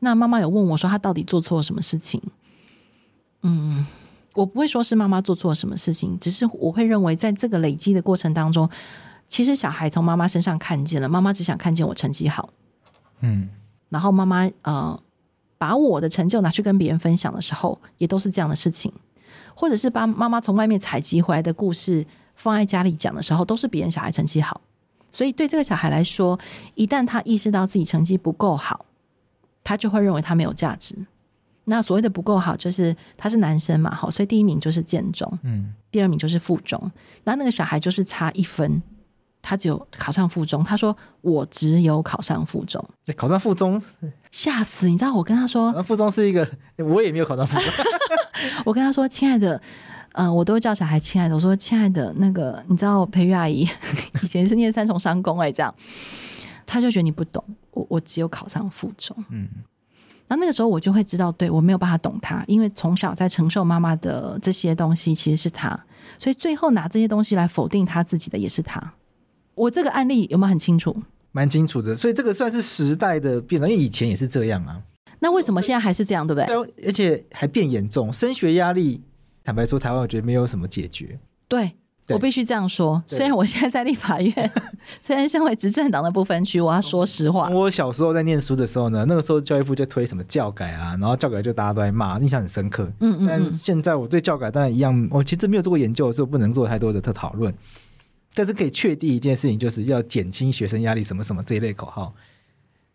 那妈妈有问我说他到底做错了什么事情？嗯，我不会说是妈妈做错了什么事情，只是我会认为在这个累积的过程当中，其实小孩从妈妈身上看见了，妈妈只想看见我成绩好，嗯。然后妈妈呃，把我的成就拿去跟别人分享的时候，也都是这样的事情，或者是把妈妈从外面采集回来的故事放在家里讲的时候，都是别人小孩成绩好。所以对这个小孩来说，一旦他意识到自己成绩不够好，他就会认为他没有价值。那所谓的不够好，就是他是男生嘛，好，所以第一名就是建中，嗯，第二名就是附中，然后那个小孩就是差一分。他只有考上附中，他说我只有考上附中，考上附中吓死！你知道我跟他说，附中是一个，我也没有考上附中。我跟他说，亲爱的，嗯、呃，我都会叫小孩亲爱的。我说，亲爱的，那个你知道培育阿姨 以前是念三重商工哎，这样，他就觉得你不懂，我我只有考上附中，嗯，那那个时候我就会知道，对，我没有办法懂他，因为从小在承受妈妈的这些东西，其实是他，所以最后拿这些东西来否定他自己的也是他。我这个案例有没有很清楚？蛮清楚的，所以这个算是时代的变化，因为以前也是这样啊。那为什么现在还是这样，对不对？对，而且还变严重，升学压力，坦白说，台湾我觉得没有什么解决。对，我必须这样说。虽然我现在在立法院，虽然身为执政党的不分区，我要说实话。我小时候在念书的时候呢，那个时候教育部就推什么教改啊，然后教改就大家都在骂，印象很深刻。嗯，嗯嗯。但是现在我对教改当然一样，我其实没有做过研究，所以我不能做太多的特讨论。但是可以确定一件事情，就是要减轻学生压力，什么什么这一类口号。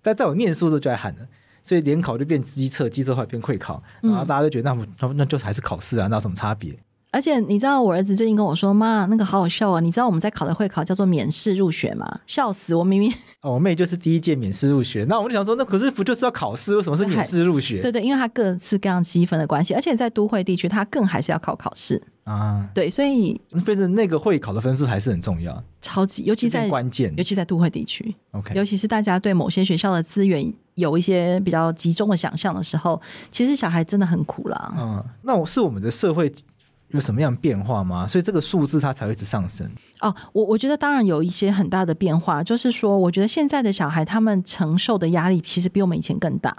但在我念书的时候就在喊了，所以联考就变机测，机测后来变会考，然后大家都觉得那那那就还是考试啊，那有什么差别？而且你知道我儿子最近跟我说：“妈，那个好好笑啊！你知道我们在考的会考叫做免试入学吗？”笑死我！明明哦，我妹就是第一届免试入学，那我就想说，那可是不就是要考试？为什么是免试入学？对对，因为他各式各样积分的关系，而且在都会地区，他更还是要考考试啊。对，所以反正那个会考的分数还是很重要，超级，尤其在关键，尤其在都会地区。OK，尤其是大家对某些学校的资源有一些比较集中的想象的时候，其实小孩真的很苦啦。嗯，那我是我们的社会。有什么样变化吗？所以这个数字它才会一直上升。哦，我我觉得当然有一些很大的变化，就是说，我觉得现在的小孩他们承受的压力其实比我们以前更大。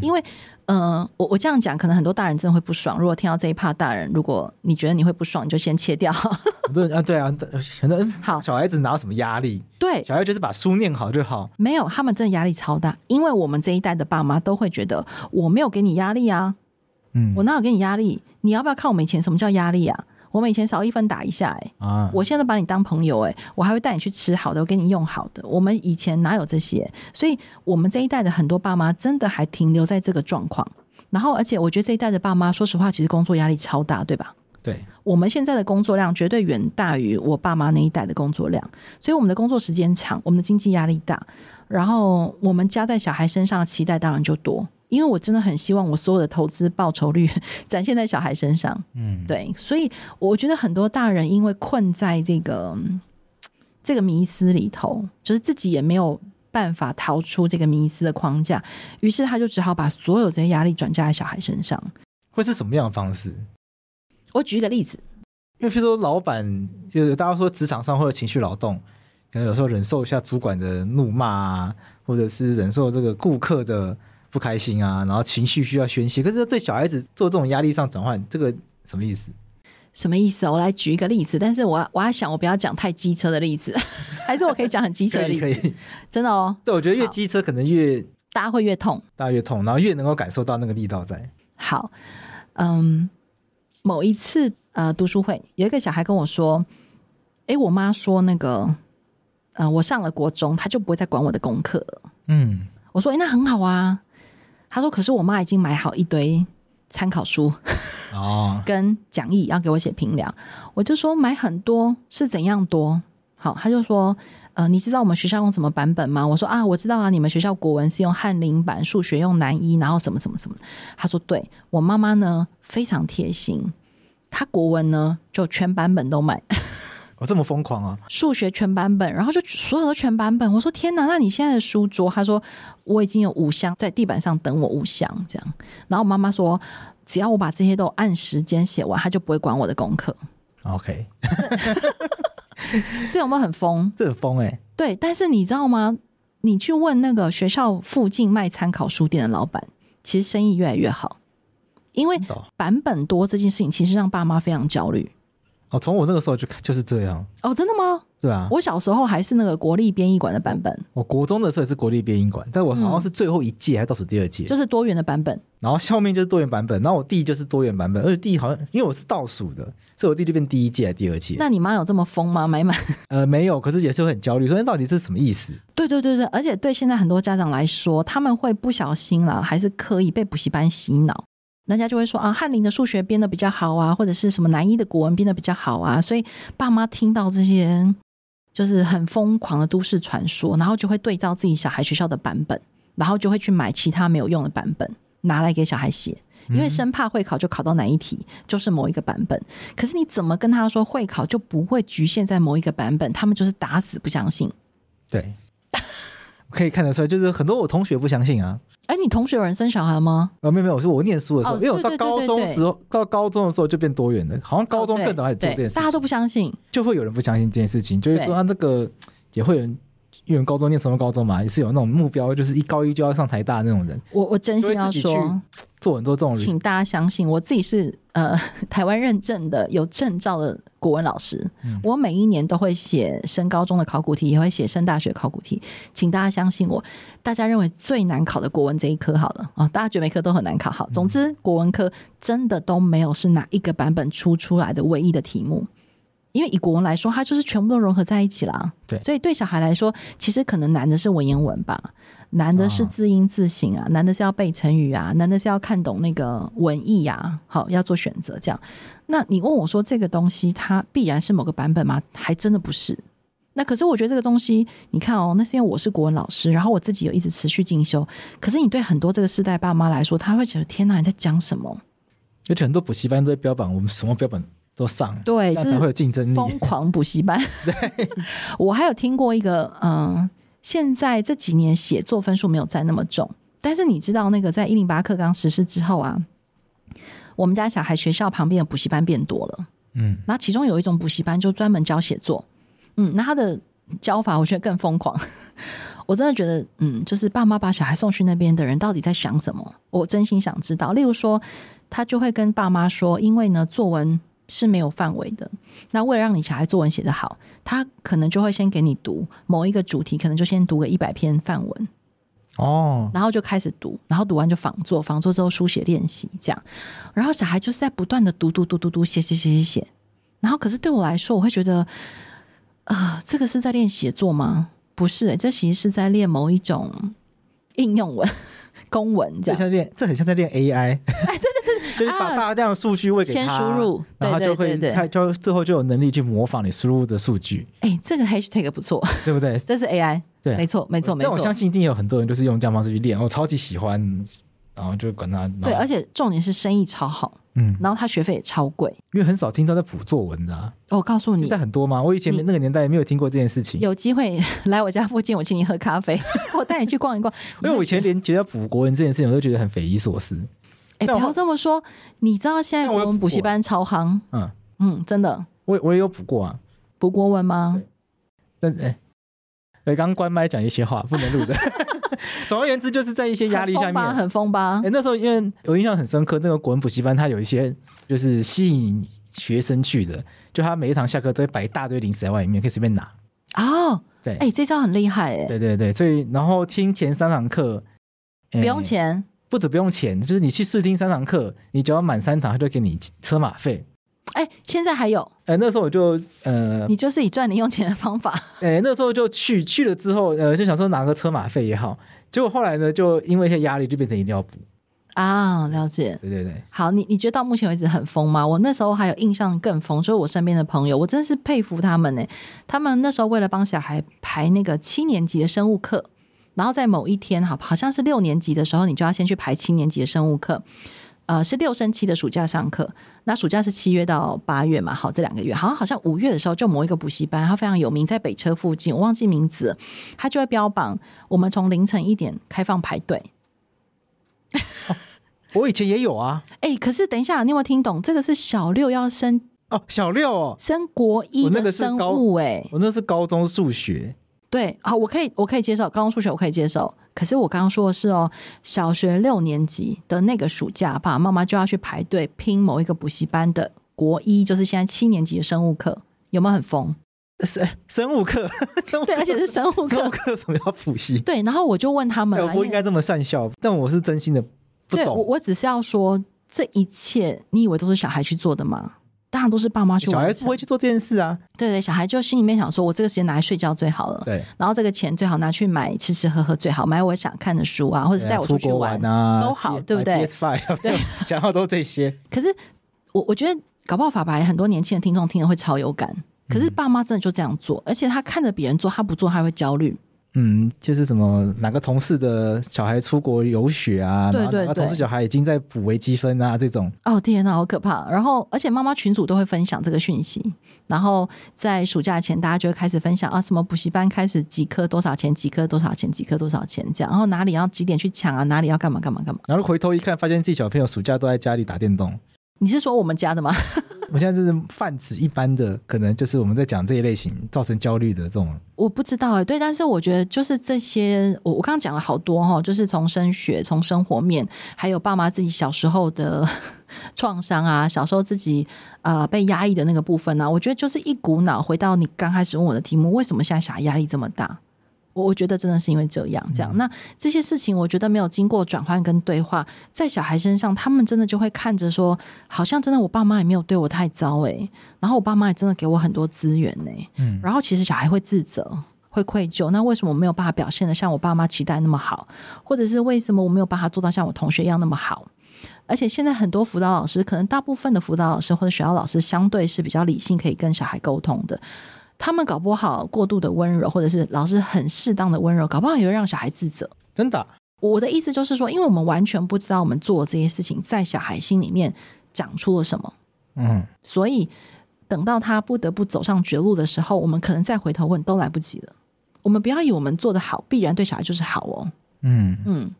因为，呃，我我这样讲，可能很多大人真的会不爽。如果听到这一趴，大人，如果你觉得你会不爽，你就先切掉。对啊，对啊，很多好小孩子哪有什么压力？对，小孩就是把书念好就好。没有，他们真的压力超大，因为我们这一代的爸妈都会觉得我没有给你压力啊，嗯，我哪有给你压力？你要不要看我们以前什么叫压力啊？我们以前少一分打一下、欸，哎，啊，我现在把你当朋友、欸，哎，我还会带你去吃好的，我给你用好的。我们以前哪有这些？所以，我们这一代的很多爸妈真的还停留在这个状况。然后，而且我觉得这一代的爸妈，说实话，其实工作压力超大，对吧？对，我们现在的工作量绝对远大于我爸妈那一代的工作量，所以我们的工作时间长，我们的经济压力大，然后我们加在小孩身上的期待当然就多。因为我真的很希望我所有的投资报酬率 展现在小孩身上，嗯，对，所以我觉得很多大人因为困在这个这个迷思里头，就是自己也没有办法逃出这个迷思的框架，于是他就只好把所有这些压力转嫁在小孩身上。会是什么样的方式？我举一个例子，因为譬如说老板，就是大家说职场上会有情绪劳动，可能有时候忍受一下主管的怒骂啊，或者是忍受这个顾客的。不开心啊，然后情绪需要宣泄，可是对小孩子做这种压力上转换，这个什么意思？什么意思？我来举一个例子，但是我我要想，我不要讲太机车的例子，还是我可以讲很机车的例子？可以，可以真的哦。对，我觉得越机车可能越大家会越痛，大家越痛，然后越能够感受到那个力道在。好，嗯，某一次呃读书会，有一个小孩跟我说：“哎，我妈说那个，呃，我上了国中，他就不会再管我的功课了。”嗯，我说：“哎，那很好啊。”他说：“可是我妈已经买好一堆参考书哦，跟讲义要给我写评量。”我就说：“买很多是怎样多？”好，他就说：“呃，你知道我们学校用什么版本吗？”我说：“啊，我知道啊，你们学校国文是用翰林版，数学用南一，然后什么什么什么。”他说：“对，我妈妈呢非常贴心，她国文呢就全版本都买。”我、哦、这么疯狂啊！数学全版本，然后就所有的全版本。我说天哪，那你现在的书桌？他说我已经有五箱在地板上等我，五箱这样。然后我妈妈说，只要我把这些都按时间写完，他就不会管我的功课。OK，这有没有很疯？这很疯哎、欸。对，但是你知道吗？你去问那个学校附近卖参考书店的老板，其实生意越来越好，因为版本多这件事情，其实让爸妈非常焦虑。哦，从我那个时候就就是这样哦，真的吗？对啊，我小时候还是那个国立编译馆的版本。我国中的时候也是国立编译馆，但我好像是最后一届还是倒数第二届，就是多元的版本。然后下面就是多元版本，然后我弟就是多元版本，而且弟好像因为我是倒数的，所以我弟就变第一届还是第二届。那你妈有这么疯吗？买满？呃，没有，可是也是会很焦虑，说那到底是什么意思？对对对对，而且对现在很多家长来说，他们会不小心了，还是刻意被补习班洗脑。人家就会说啊，翰林的数学编的比较好啊，或者是什么南一的古文编的比较好啊，所以爸妈听到这些就是很疯狂的都市传说，然后就会对照自己小孩学校的版本，然后就会去买其他没有用的版本拿来给小孩写，因为生怕会考就考到哪一题就是某一个版本。可是你怎么跟他说会考就不会局限在某一个版本？他们就是打死不相信。对，可以看得出来，就是很多我同学不相信啊。哎，你同学有人生小孩吗？呃，没有没有，我说我念书的时候，哦、因为我到高中时候，到高中的时候就变多元了，好像高中更早开始做这件事情，大家都不相信，就会有人不相信这件事情，就是说他那个也会有人。因为高中念什么高中嘛，也是有那种目标，就是一高一就要上台大那种人。我我真心要说，做很多这种人，请大家相信，我自己是呃 台湾认证的有证照的国文老师。嗯、我每一年都会写升高中的考古题，也会写升大学考古题。请大家相信我，大家认为最难考的国文这一科好了啊、哦，大家觉得每科都很难考。好，总之国文科真的都没有是哪一个版本出出来的唯一的题目。因为以国文来说，它就是全部都融合在一起了。对，所以对小孩来说，其实可能难的是文言文吧，难的是字音字形啊，难的是要背成语啊，难的是要看懂那个文意啊。好，要做选择这样。那你问我说这个东西它必然是某个版本吗？还真的不是。那可是我觉得这个东西，你看哦，那是因为我是国文老师，然后我自己有一直持续进修。可是你对很多这个世代爸妈来说，他会觉得天哪，你在讲什么？而且很多补习班都在标榜我们什么标本。都上对，这样才会有竞争力。疯狂补习班，对，我还有听过一个，嗯，现在这几年写作分数没有占那么重，但是你知道那个在一零八课纲实施之后啊，我们家小孩学校旁边的补习班变多了，嗯，那其中有一种补习班就专门教写作，嗯，那他的教法我觉得更疯狂。我真的觉得，嗯，就是爸妈把小孩送去那边的人到底在想什么？我真心想知道。例如说，他就会跟爸妈说，因为呢，作文是没有范围的。那为了让你小孩作文写得好，他可能就会先给你读某一个主题，可能就先读个一百篇范文，哦，然后就开始读，然后读完就仿作，仿作之后书写练习这样。然后小孩就是在不断的读读读读读写写写写写。然后可是对我来说，我会觉得，啊、呃，这个是在练写作吗？不是、欸，这其实是在练某一种应用文、公文，这样。像练，这很像在练 AI。就是把大量数据喂给他，先输入，然后就会，他就最后就有能力去模仿你输入的数据。哎，这个 hashtag 不错，对不对？这是 AI，对，没错，没错，没错。但我相信一定有很多人就是用这样方式去练，我超级喜欢，然后就管他。对，而且重点是生意超好。嗯，然后他学费也超贵，因为很少听到在补作文的、啊。我告诉你，现在很多吗？我以前那个年代也没有听过这件事情。有机会来我家附近，我请你喝咖啡，我带你去逛一逛。因为我以前连觉得补国文这件事情，我都觉得很匪夷所思。哎，不要这么说，你知道现在国文补习班超行？嗯嗯，真的。我我也有补过啊，补国文吗？但是哎，哎，刚刚关麦讲一些话不能录的。总而言之，就是在一些压力下面，很疯吧？哎，那时候因为我印象很深刻，那个国文补习班它有一些就是吸引学生去的，就他每一堂下课都会摆一大堆零食在外面，可以随便拿。哦，对，哎，这招很厉害，哎，对对对，所以然后听前三堂课不用钱，不止不用钱，就是你去试听三堂课，你只要满三堂，他就给你车马费。哎，现在还有？哎，那时候我就呃，你就是以赚零用钱的方法。哎，那时候就去去了之后，呃，就想说拿个车马费也好。结果后来呢，就因为一些压力，就变成一定要补啊。了解，对对对。好，你你觉得到目前为止很疯吗？我那时候还有印象更疯，所以我身边的朋友，我真是佩服他们呢。他们那时候为了帮小孩排那个七年级的生物课，然后在某一天，好好像是六年级的时候，你就要先去排七年级的生物课。呃，是六升七的暑假上课，那暑假是七月到八月嘛，好，这两个月，好像好像五月的时候就某一个补习班，它非常有名，在北车附近，我忘记名字，它就会标榜我们从凌晨一点开放排队。哦，我以前也有啊，哎、欸，可是等一下，你有没有听懂？这个是小六要升哦，小六哦，升国一的生物，哎，我那是高中数学。对，好，我可以，我可以接受高中数学，我可以接受。可是我刚刚说的是哦，小学六年级的那个暑假，爸爸妈妈就要去排队拼某一个补习班的国一，就是现在七年级的生物课，有没有很疯？生生物课，对，而且是生物课，生物课为什么要补习？对，然后我就问他们，我不应该这么善笑，但我是真心的不懂。对，我我只是要说，这一切你以为都是小孩去做的吗？当然都是爸妈去，小孩不会去做这件事啊。对对，小孩就心里面想说，我这个时间拿来睡觉最好了。对，然后这个钱最好拿去买吃吃喝喝最好，买我想看的书啊，或者是带我出去玩，玩啊，都好，对不对？PS Five，对，想要都这些。可是我我觉得搞不好法白很多年轻的听众听了会超有感。可是爸妈真的就这样做，而且他看着别人做，他不做他会焦虑。嗯，就是什么哪个同事的小孩出国游学啊，对对对，哪个同事小孩已经在补微积分啊，这种。哦天哪，好可怕！然后，而且妈妈群组都会分享这个讯息，然后在暑假前，大家就会开始分享啊，什么补习班开始几科多少钱，几科多少钱，几科多少钱这样，然后哪里要几点去抢啊，哪里要干嘛干嘛干嘛。然后回头一看，发现自己小朋友暑假都在家里打电动。你是说我们家的吗？我现在就是泛指一般的，可能就是我们在讲这一类型造成焦虑的这种。我不知道哎、欸，对，但是我觉得就是这些，我我刚刚讲了好多哈，就是从升学、从生活面，还有爸妈自己小时候的 创伤啊，小时候自己呃被压抑的那个部分呢、啊，我觉得就是一股脑回到你刚开始问我的题目，为什么现在小孩压力这么大？我我觉得真的是因为这样，这样，那这些事情，我觉得没有经过转换跟对话，在小孩身上，他们真的就会看着说，好像真的我爸妈也没有对我太糟诶，然后我爸妈也真的给我很多资源呢，嗯，然后其实小孩会自责，会愧疚，那为什么我没有办法表现的像我爸妈期待那么好，或者是为什么我没有办法做到像我同学一样那么好？而且现在很多辅导老师，可能大部分的辅导老师或者学校老师，相对是比较理性，可以跟小孩沟通的。他们搞不好过度的温柔，或者是老师很适当的温柔，搞不好也会让小孩自责。真的，我的意思就是说，因为我们完全不知道我们做这些事情在小孩心里面长出了什么，嗯，所以等到他不得不走上绝路的时候，我们可能再回头问都来不及了。我们不要以为我们做的好，必然对小孩就是好哦。嗯嗯，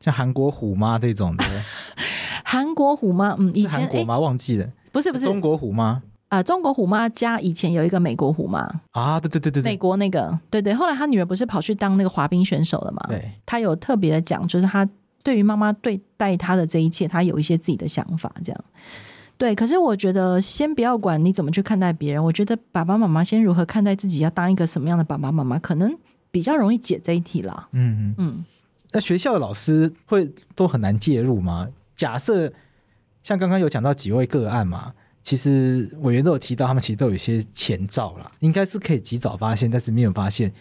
像韩国虎妈这种的。韩国虎妈，嗯，以前韩国吗？忘记了，不是不是中国虎妈。呃，中国虎妈家以前有一个美国虎妈啊，对对对对，美国那个，对对。后来他女儿不是跑去当那个滑冰选手了嘛？对，他有特别的讲，就是他对于妈妈对待他的这一切，他有一些自己的想法，这样。对，可是我觉得先不要管你怎么去看待别人，我觉得爸爸妈妈先如何看待自己，要当一个什么样的爸爸妈妈，可能比较容易解这一题啦。嗯嗯嗯。那学校的老师会都很难介入吗？假设像刚刚有讲到几位个案嘛？其实委员都有提到，他们其实都有一些前兆啦，应该是可以及早发现，但是没有发现，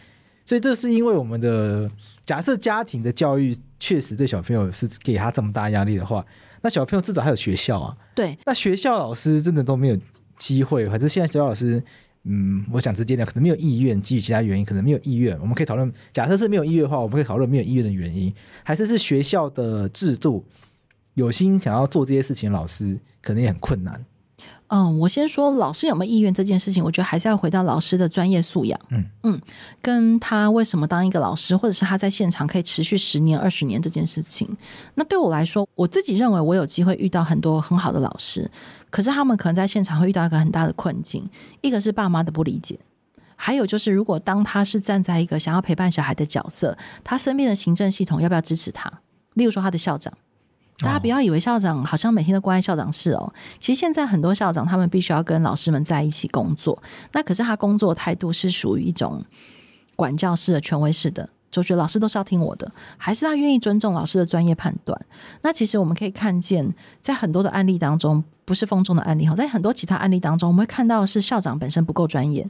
所以这是因为我们的假设家庭的教育确实对小朋友是给他这么大压力的话，那小朋友至少还有学校啊。对，那学校老师真的都没有机会，还是现在学校老师，嗯，我想直接点，可能没有意愿，基于其他原因，可能没有意愿。我们可以讨论，假设是没有意愿的话，我们可以讨论没有意愿的原因，还是是学校的制度有心想要做这些事情，老师可能也很困难。嗯，我先说老师有没有意愿这件事情，我觉得还是要回到老师的专业素养。嗯嗯，跟他为什么当一个老师，或者是他在现场可以持续十年、二十年这件事情。那对我来说，我自己认为我有机会遇到很多很好的老师，可是他们可能在现场会遇到一个很大的困境，一个是爸妈的不理解，还有就是如果当他是站在一个想要陪伴小孩的角色，他身边的行政系统要不要支持他？例如说他的校长。大家不要以为校长好像每天都关在校长室哦。其实现在很多校长他们必须要跟老师们在一起工作，那可是他工作态度是属于一种管教式的、权威式的，就觉得老师都是要听我的，还是他愿意尊重老师的专业判断？那其实我们可以看见，在很多的案例当中，不是风中的案例哈，在很多其他案例当中，我们会看到是校长本身不够专业，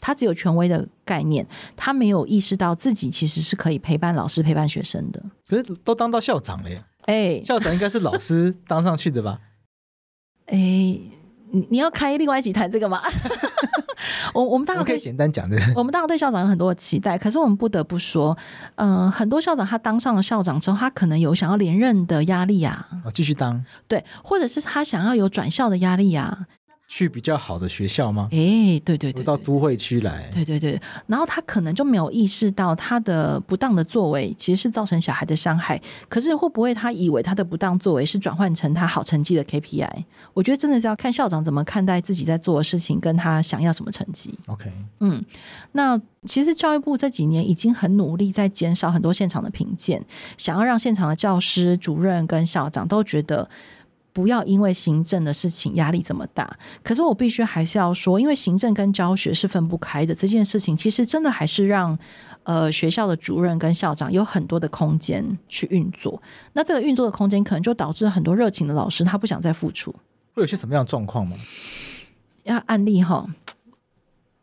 他只有权威的概念，他没有意识到自己其实是可以陪伴老师、陪伴学生的。可是都当到校长了呀。哎，欸、校长应该是老师当上去的吧？哎、欸，你你要开另外一集谈这个吗？我我们当然可以简单讲的。我们当然对校长有很多的期待，可是我们不得不说，嗯、呃，很多校长他当上了校长之后，他可能有想要连任的压力啊，哦，继续当，对，或者是他想要有转校的压力啊。去比较好的学校吗？哎，对对对，对，到都会区来，对对对。然后他可能就没有意识到他的不当的作为其实是造成小孩的伤害。可是会不会他以为他的不当作为是转换成他好成绩的 KPI？我觉得真的是要看校长怎么看待自己在做的事情，跟他想要什么成绩。OK，嗯，那其实教育部这几年已经很努力在减少很多现场的评鉴，想要让现场的教师、主任跟校长都觉得。不要因为行政的事情压力这么大，可是我必须还是要说，因为行政跟教学是分不开的。这件事情其实真的还是让呃学校的主任跟校长有很多的空间去运作。那这个运作的空间，可能就导致很多热情的老师他不想再付出。会有些什么样的状况吗？要案例哈，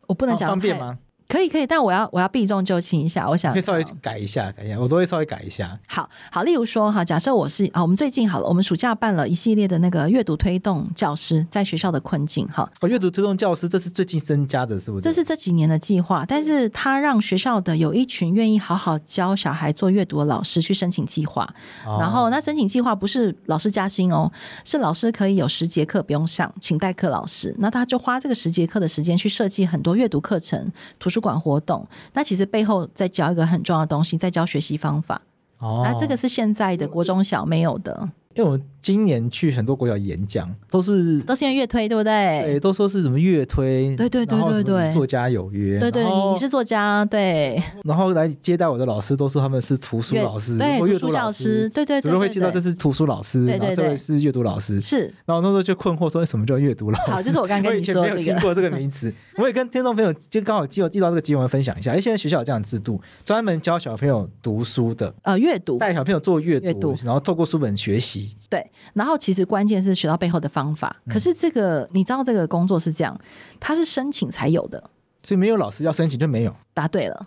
我不能讲、哦、方便吗？可以可以，但我要我要避重就轻一下。我想可以稍微改一下，改一下，我都会稍微改一下。好好，例如说哈，假设我是啊，我们最近好了，我们暑假办了一系列的那个阅读推动教师在学校的困境哈。哦，阅读推动教师，这是最近增加的，是不是？这是这几年的计划，但是他让学校的有一群愿意好好教小孩做阅读的老师去申请计划，哦、然后那申请计划不是老师加薪哦，是老师可以有十节课不用上，请代课老师，那他就花这个十节课的时间去设计很多阅读课程、图书馆活动。那其实背后在教一个很重要的东西，在教学习方法。哦，那这个是现在的国中小没有的。因为我今年去很多国小演讲，都是都是因为乐推，对不对？对，都说是什么乐推，对对对对对，作家有约，对对，你你是作家，对。然后来接待我的老师都说他们是图书老师，对，阅读教师，对对，主任会介绍这是图书老师，然后这位是阅读老师，是。然后那时候就困惑说，为什么叫阅读老师？好，就是我刚刚跟你说这个，没有听过这个名词。我也跟听众朋友就刚好记得记到这个机会分享一下。哎，现在学校有这样的制度，专门教小朋友读书的，呃，阅读，带小朋友做阅读，然后透过书本学习，对，然后。其实关键是学到背后的方法。可是这个、嗯、你知道，这个工作是这样，它是申请才有的，所以没有老师要申请就没有。答对了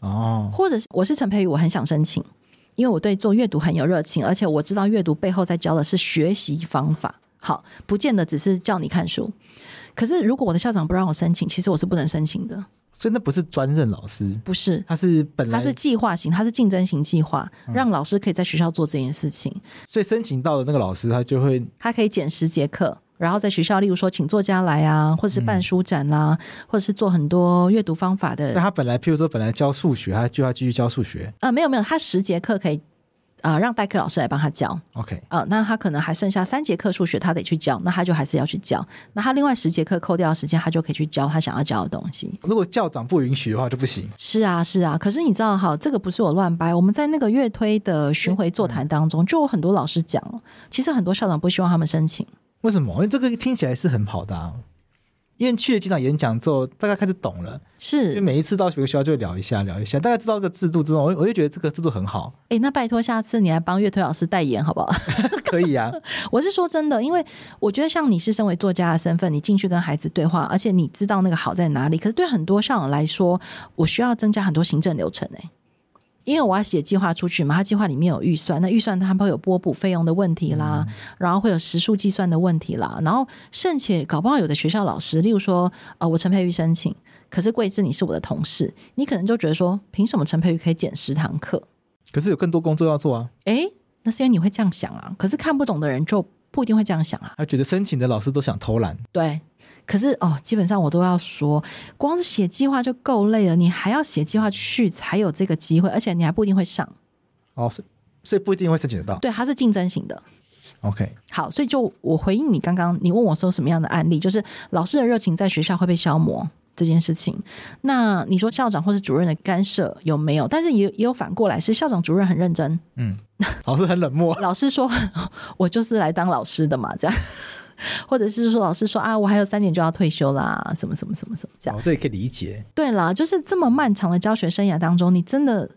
哦。或者是我是陈培宇，我很想申请，因为我对做阅读很有热情，而且我知道阅读背后在教的是学习方法。好，不见得只是叫你看书。可是如果我的校长不让我申请，其实我是不能申请的。所以那不是专任老师，不是，他是本来他是计划型，他是竞争型计划，嗯、让老师可以在学校做这件事情。所以申请到的那个老师，他就会他可以减十节课，然后在学校，例如说请作家来啊，或者是办书展啦、啊，嗯、或者是做很多阅读方法的。那他本来，譬如说本来教数学，他就要继续教数学。啊、呃，没有没有，他十节课可以呃，让代课老师来帮他教，OK，呃，那他可能还剩下三节课数学，他得去教，那他就还是要去教。那他另外十节课扣掉的时间，他就可以去教他想要教的东西。如果校长不允许的话，就不行。是啊，是啊。可是你知道，哈，这个不是我乱掰。我们在那个月推的巡回座谈当中，就有很多老师讲，其实很多校长不希望他们申请。为什么？因为这个听起来是很好的啊。因为去了几场演讲之后，大概开始懂了。是，因为每一次到学校就会聊一下，聊一下，大概知道这个制度之后，我我就觉得这个制度很好。哎，那拜托下次你来帮月推老师代言好不好？可以啊，我是说真的，因为我觉得像你是身为作家的身份，你进去跟孩子对话，而且你知道那个好在哪里。可是对很多校长来说，我需要增加很多行政流程哎。因为我要写计划出去嘛，他计划里面有预算，那预算他们会有拨补费用的问题啦，嗯、然后会有时数计算的问题啦，然后甚且搞不好有的学校老师，例如说，呃，我陈佩玉申请，可是桂枝你是我的同事，你可能就觉得说，凭什么陈佩玉可以减十堂课？可是有更多工作要做啊。诶，那是因为你会这样想啊，可是看不懂的人就不一定会这样想啊。他觉得申请的老师都想偷懒。对。可是哦，基本上我都要说，光是写计划就够累了，你还要写计划去才有这个机会，而且你还不一定会上。哦，所以不一定会申请得到。对，它是竞争型的。OK，好，所以就我回应你刚刚你问我说什么样的案例，就是老师的热情在学校会被消磨这件事情。那你说校长或是主任的干涉有没有？但是也也有反过来，是校长主任很认真，嗯，老师很冷漠。老师说，我就是来当老师的嘛，这样。或者是说，老师说啊，我还有三年就要退休啦，什么什么什么什么这样，哦，这也可以理解。对啦，就是这么漫长的教学生涯当中，你真的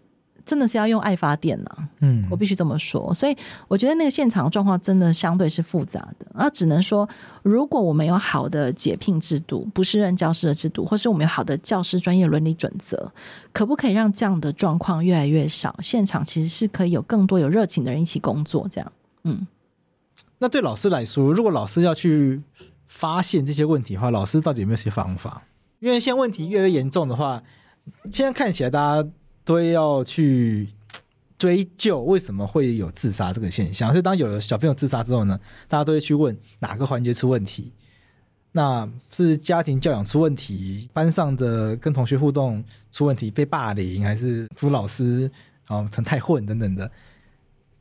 真的是要用爱发电呐。嗯，我必须这么说。所以我觉得那个现场的状况真的相对是复杂的。那，只能说，如果我们有好的解聘制度，不是任教师的制度，或是我们有好的教师专业伦理准则，可不可以让这样的状况越来越少？现场其实是可以有更多有热情的人一起工作，这样，嗯。那对老师来说，如果老师要去发现这些问题的话，老师到底有没有些方法？因为现在问题越来越严重的话，现在看起来大家都要去追究为什么会有自杀这个现象。所以当有了小朋友自杀之后呢，大家都会去问哪个环节出问题？那是家庭教养出问题，班上的跟同学互动出问题，被霸凌，还是辅老师啊成太混等等的？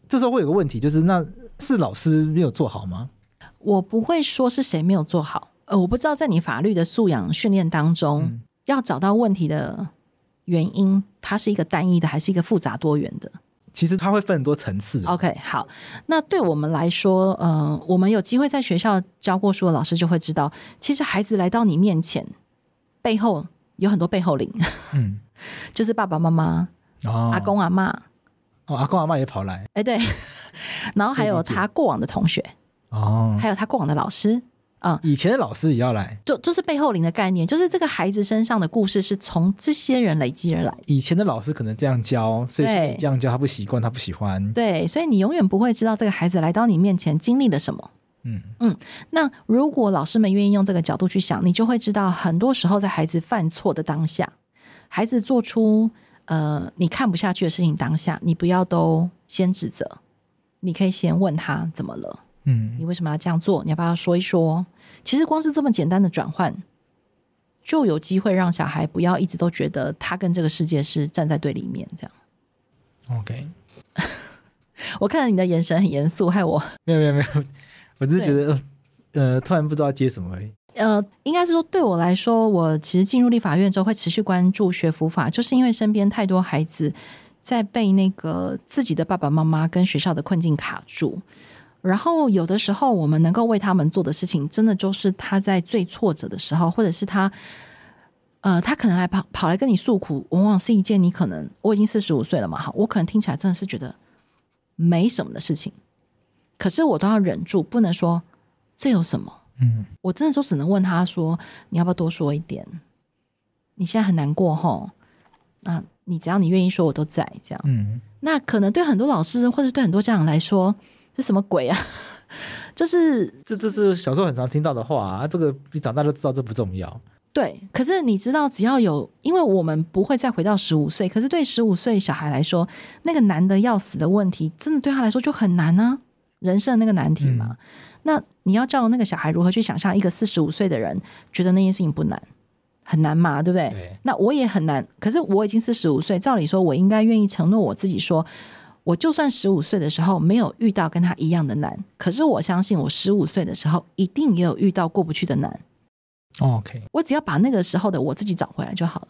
这时候会有个问题，就是那是老师没有做好吗？我不会说是谁没有做好，呃，我不知道在你法律的素养训练当中，嗯、要找到问题的原因，它是一个单一的，还是一个复杂多元的？其实它会分很多层次。OK，好，那对我们来说，呃，我们有机会在学校教过书的老师就会知道，其实孩子来到你面前，背后有很多背后灵，嗯，就是爸爸妈妈、哦、阿公阿妈。哦，阿公阿妈也跑来，哎、欸，对，然后还有他过往的同学，哦，还有他过往的老师，啊、嗯，以前的老师也要来，就就是背后灵的概念，就是这个孩子身上的故事是从这些人累积而来。以前的老师可能这样教，所以你这样教他不习惯，他不喜欢，对，所以你永远不会知道这个孩子来到你面前经历了什么。嗯。嗯，那如果老师们愿意用这个角度去想，你就会知道，很多时候在孩子犯错的当下，孩子做出。呃，你看不下去的事情，当下你不要都先指责，你可以先问他怎么了，嗯，你为什么要这样做？你要不要说一说？其实光是这么简单的转换，就有机会让小孩不要一直都觉得他跟这个世界是站在对立面这样。OK，我看到你的眼神很严肃，害我没有没有没有，我只是觉得呃，突然不知道接什么而已。呃，应该是说，对我来说，我其实进入立法院之后会持续关注学佛法，就是因为身边太多孩子在被那个自己的爸爸妈妈跟学校的困境卡住，然后有的时候我们能够为他们做的事情，真的就是他在最挫折的时候，或者是他，呃，他可能来跑跑来跟你诉苦，往往是一件你可能我已经四十五岁了嘛，哈，我可能听起来真的是觉得没什么的事情，可是我都要忍住，不能说这有什么。嗯，我真的就只能问他说：“你要不要多说一点？你现在很难过吼，那你只要你愿意说，我都在这样。嗯，那可能对很多老师或者对很多家长来说，是什么鬼啊？就是这这是小时候很常听到的话啊。这个你长大就知道这不重要。对，可是你知道，只要有，因为我们不会再回到十五岁。可是对十五岁小孩来说，那个难的要死的问题，真的对他来说就很难啊，人生的那个难题嘛。嗯那你要教那个小孩如何去想象一个四十五岁的人觉得那件事情不难，很难嘛，对不对？对。那我也很难，可是我已经四十五岁，照理说我应该愿意承诺我自己说，我就算十五岁的时候没有遇到跟他一样的难，可是我相信我十五岁的时候一定也有遇到过不去的难。OK，我只要把那个时候的我自己找回来就好了。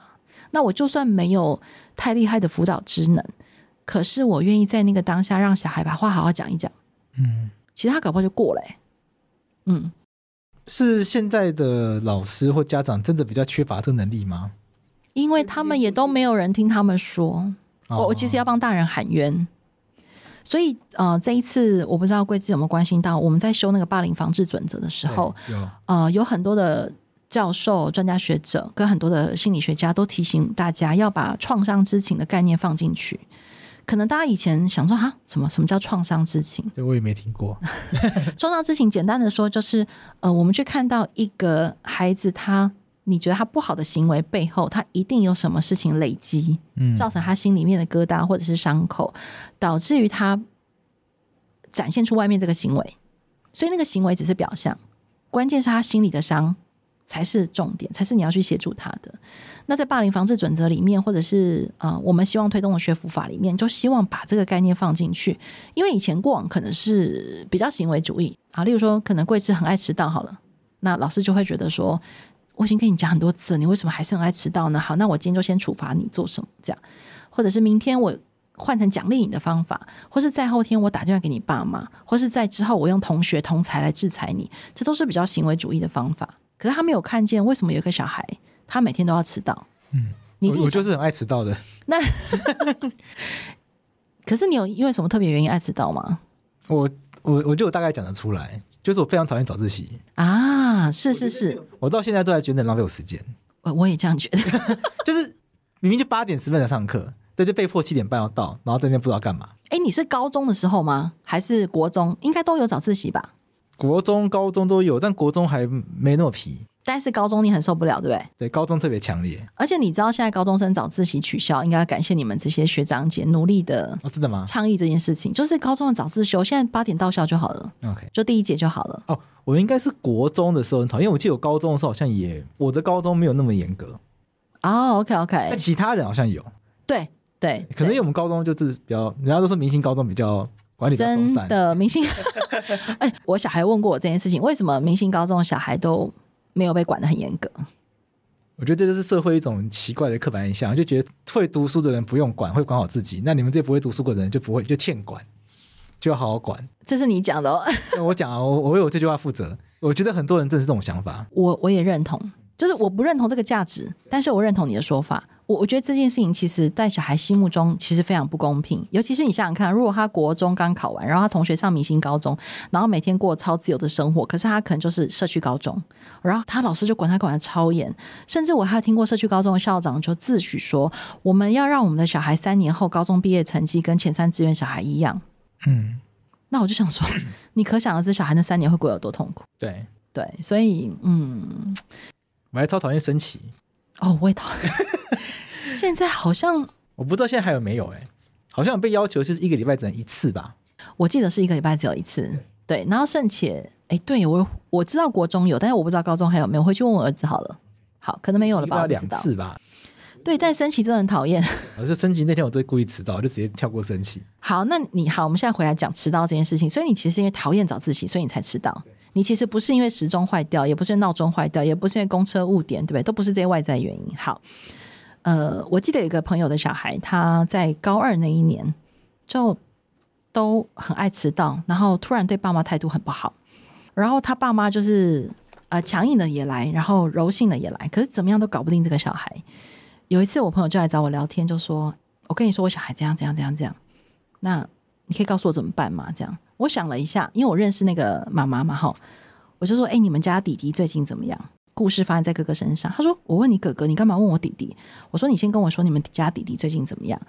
那我就算没有太厉害的辅导职能，可是我愿意在那个当下让小孩把话好好讲一讲。嗯，其实他搞不好就过了欸。嗯，是现在的老师或家长真的比较缺乏这个能力吗？因为他们也都没有人听他们说。我我其实要帮大人喊冤。所以呃，这一次我不知道贵志有没有关心到，我们在修那个霸凌防治准则的时候，有呃有很多的。教授、专家学者跟很多的心理学家都提醒大家要把创伤知情的概念放进去。可能大家以前想说哈，什么什么叫创伤之情？这我也没听过。创伤之情简单的说就是，呃，我们去看到一个孩子他，你觉得他不好的行为背后，他一定有什么事情累积，嗯，造成他心里面的疙瘩或者是伤口，导致于他展现出外面这个行为。所以那个行为只是表象，关键是他心里的伤。才是重点，才是你要去协助他的。那在霸凌防治准则里面，或者是呃，我们希望推动的学辅法里面，就希望把这个概念放进去。因为以前过往可能是比较行为主义啊，例如说，可能贵智很爱迟到，好了，那老师就会觉得说，我已经跟你讲很多次，你为什么还是很爱迟到呢？好，那我今天就先处罚你做什么？这样，或者是明天我换成奖励你的方法，或是在后天我打电话给你爸妈，或是在之后我用同学同才来制裁你，这都是比较行为主义的方法。可是他没有看见为什么有一个小孩，他每天都要迟到。嗯，你我，我就是很爱迟到的。那可是你有因为什么特别原因爱迟到吗？我我我觉得我大概讲得出来，就是我非常讨厌早自习啊！是是是，我，到现在都还觉得浪费我时间。我我也这样觉得，就是明明就八点十分才上课，但就被迫七点半要到，然后在那边不知道干嘛。哎，你是高中的时候吗？还是国中？应该都有早自习吧？国中、高中都有，但国中还没那么皮。但是高中你很受不了，对不对？对，高中特别强烈。而且你知道，现在高中生早自习取消，应该要感谢你们这些学长姐努力的。哦，真的吗？倡议这件事情，就是高中的早自修，现在八点到校就好了。OK，就第一节就好了。哦，我应该是国中的时候很讨厌，因为我记得我高中的时候好像也，我的高中没有那么严格。哦，OK，OK。那其他人好像有。对对，可能因为我们高中就是比较，人家都说明星高中比较。管理真的明星，哎，我小孩问过我这件事情，为什么明星高中的小孩都没有被管得很严格？我觉得这就是社会一种奇怪的刻板印象，就觉得会读书的人不用管，会管好自己。那你们这些不会读书的人就不会，就欠管，就要好好管。这是你讲的哦，我讲啊，我我为我这句话负责。我觉得很多人正是这种想法，我我也认同，就是我不认同这个价值，但是我认同你的说法。我我觉得这件事情其实在小孩心目中其实非常不公平，尤其是你想想看，如果他国中刚考完，然后他同学上明星高中，然后每天过超自由的生活，可是他可能就是社区高中，然后他老师就管他管的超严，甚至我还有听过社区高中的校长就自诩说，我们要让我们的小孩三年后高中毕业成绩跟前三志愿小孩一样。嗯，那我就想说，你可想而知小孩那三年会过有多痛苦。对对，所以嗯，我还超讨厌升旗。哦，我也讨厌。现在好像我不知道现在还有没有哎、欸，好像被要求就是一个礼拜只能一次吧？我记得是一个礼拜只有一次，对。然后甚且哎，对我我知道国中有，但是我不知道高中还有没有，回去问我儿子好了。好，可能没有了吧？两次吧？对，但升旗真的很讨厌。我就升旗那天我都会故意迟到，就直接跳过升旗。好，那你好，我们现在回来讲迟到这件事情。所以你其实因为讨厌早自习，所以你才迟到。你其实不是因为时钟坏掉，也不是闹钟坏掉，也不是因为公车误点，对不对？都不是这些外在原因。好。呃，我记得有一个朋友的小孩，他在高二那一年就都很爱迟到，然后突然对爸妈态度很不好，然后他爸妈就是呃强硬的也来，然后柔性的也来，可是怎么样都搞不定这个小孩。有一次我朋友就来找我聊天，就说：“我跟你说，我小孩这样这样这样这样，那你可以告诉我怎么办吗？”这样，我想了一下，因为我认识那个妈妈嘛，哈，我就说：“哎，你们家弟弟最近怎么样？”故事发生在哥哥身上。他说：“我问你哥哥，你干嘛问我弟弟？”我说：“你先跟我说你们家弟弟最近怎么样？”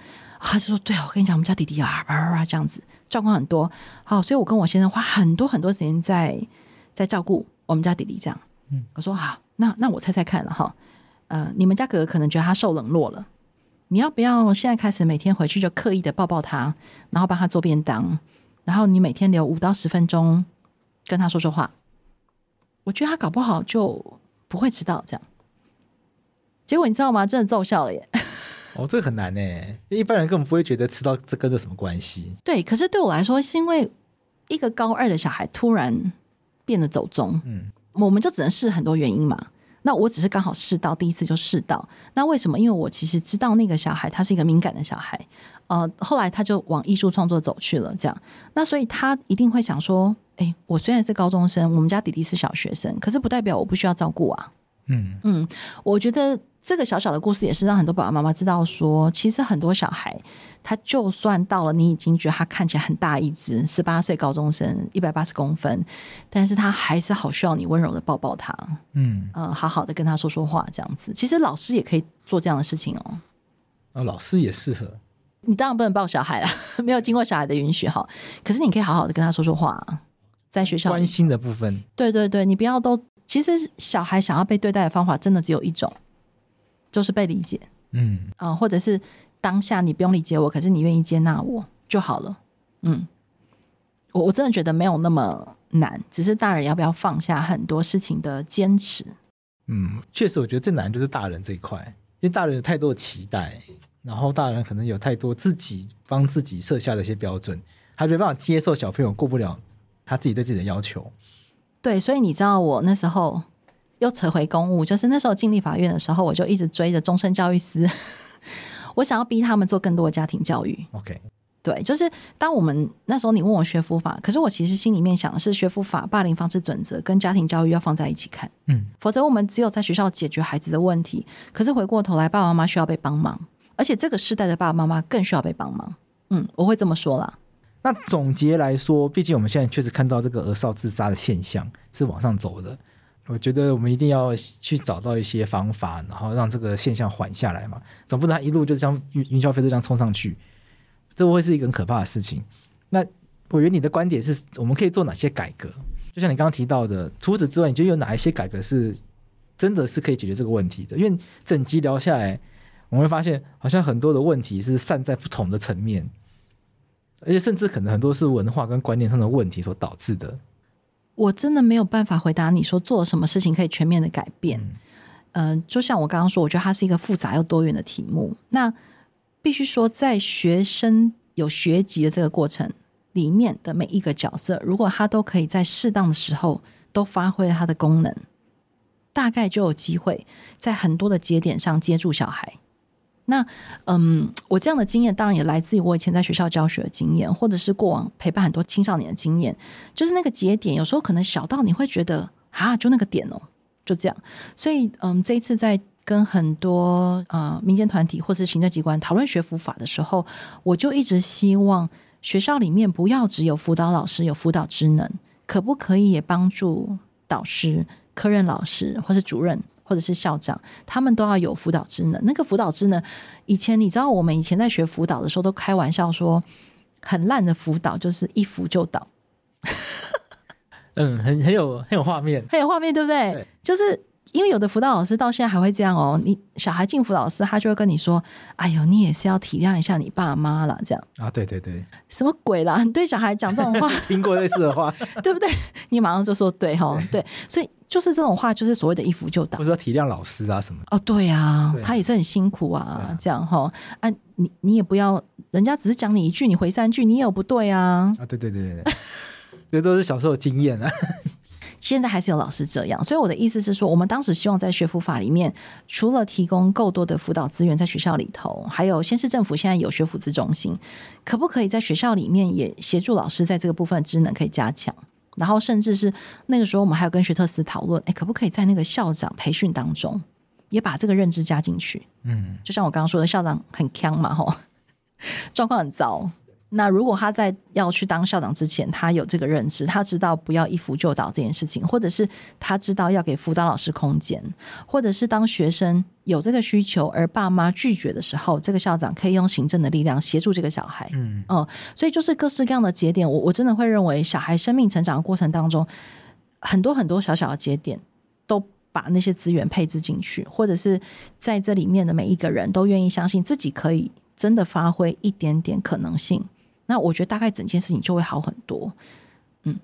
他就说：“对啊，我跟你讲，我们家弟弟啊，叭叭叭这样子，状况很多。好，所以我跟我先生花很多很多时间在在照顾我们家弟弟。这样，嗯，我说好，那那我猜猜看了哈，呃，你们家哥哥可能觉得他受冷落了，你要不要现在开始每天回去就刻意的抱抱他，然后帮他做便当，然后你每天留五到十分钟跟他说说话？我觉得他搞不好就。”不会迟到，这样，结果你知道吗？真的奏效了耶！哦，这个很难呢，一般人根本不会觉得吃到这跟这什么关系。对，可是对我来说，是因为一个高二的小孩突然变得走中，嗯，我们就只能试很多原因嘛。那我只是刚好试到第一次就试到，那为什么？因为我其实知道那个小孩他是一个敏感的小孩，呃，后来他就往艺术创作走去了，这样，那所以他一定会想说，哎，我虽然是高中生，我们家弟弟是小学生，可是不代表我不需要照顾啊，嗯嗯，我觉得。这个小小的故事也是让很多爸爸妈妈知道说，其实很多小孩，他就算到了你已经觉得他看起来很大一只，十八岁高中生，一百八十公分，但是他还是好需要你温柔的抱抱他，嗯，呃，好好的跟他说说话，这样子。其实老师也可以做这样的事情哦。哦，老师也适合。你当然不能抱小孩了，没有经过小孩的允许哈。可是你可以好好的跟他说说话，在学校关心的部分。对对对，你不要都。其实小孩想要被对待的方法，真的只有一种。就是被理解，嗯啊、呃，或者是当下你不用理解我，可是你愿意接纳我就好了，嗯，我我真的觉得没有那么难，只是大人要不要放下很多事情的坚持，嗯，确实，我觉得最难就是大人这一块，因为大人有太多的期待，然后大人可能有太多自己帮自己设下的一些标准，他没办法接受小朋友过不了他自己对自己的要求，对，所以你知道我那时候。又扯回公务，就是那时候进立法院的时候，我就一直追着终身教育司，我想要逼他们做更多的家庭教育。OK，对，就是当我们那时候你问我学辅法，可是我其实心里面想的是学辅法、霸凌防治准则跟家庭教育要放在一起看，嗯，否则我们只有在学校解决孩子的问题，可是回过头来，爸爸妈妈需要被帮忙，而且这个世代的爸爸妈妈更需要被帮忙。嗯，我会这么说啦。那总结来说，毕竟我们现在确实看到这个儿少自杀的现象是往上走的。我觉得我们一定要去找到一些方法，然后让这个现象缓下来嘛。总不能一路就这样云云霄飞车这样冲上去，这会是一个很可怕的事情。那委员，你的观点是我们可以做哪些改革？就像你刚刚提到的，除此之外，你觉得有哪一些改革是真的是可以解决这个问题的？因为整集聊下来，我们会发现好像很多的问题是散在不同的层面，而且甚至可能很多是文化跟观念上的问题所导致的。我真的没有办法回答你说做了什么事情可以全面的改变。嗯、呃，就像我刚刚说，我觉得它是一个复杂又多元的题目。那必须说，在学生有学籍的这个过程里面的每一个角色，如果他都可以在适当的时候都发挥他的功能，大概就有机会在很多的节点上接住小孩。那嗯，我这样的经验当然也来自于我以前在学校教学的经验，或者是过往陪伴很多青少年的经验。就是那个节点，有时候可能小到你会觉得啊，就那个点哦，就这样。所以嗯，这一次在跟很多呃民间团体或是行政机关讨论学辅法的时候，我就一直希望学校里面不要只有辅导老师有辅导职能，可不可以也帮助导师、科任老师或是主任？或者是校长，他们都要有辅导职能。那个辅导职能，以前你知道，我们以前在学辅导的时候，都开玩笑说，很烂的辅导就是一扶就倒。嗯，很很有很有画面，很有画面，对不对？对，就是因为有的辅导老师到现在还会这样哦。你小孩进辅导室，他就会跟你说：“哎呦，你也是要体谅一下你爸妈啦。”这样啊，对对对，什么鬼啦？你 对小孩讲这种话，听过类似的话，对不对？你马上就说对哈，对，所以。就是这种话，就是所谓的一扶就倒，不是要体谅老师啊什么？哦，对啊，对他也是很辛苦啊，啊这样哈啊，你你也不要，人家只是讲你一句，你回三句，你也有不对啊？啊，对对对对，这都是小时候的经验啊。现在还是有老师这样，所以我的意思是说，我们当时希望在学辅法里面，除了提供够多的辅导资源在学校里头，还有县市政府现在有学辅资中心，可不可以在学校里面也协助老师在这个部分职能可以加强？然后，甚至是那个时候，我们还有跟学特斯讨论，哎，可不可以在那个校长培训当中，也把这个认知加进去？嗯，就像我刚刚说的，校长很强嘛，吼，状况很糟。那如果他在要去当校长之前，他有这个认知，他知道不要一扶就倒这件事情，或者是他知道要给辅导老师空间，或者是当学生有这个需求而爸妈拒绝的时候，这个校长可以用行政的力量协助这个小孩。嗯，哦、呃，所以就是各式各样的节点，我我真的会认为，小孩生命成长的过程当中，很多很多小小的节点，都把那些资源配置进去，或者是在这里面的每一个人都愿意相信自己可以真的发挥一点点可能性。那我觉得大概整件事情就会好很多，嗯，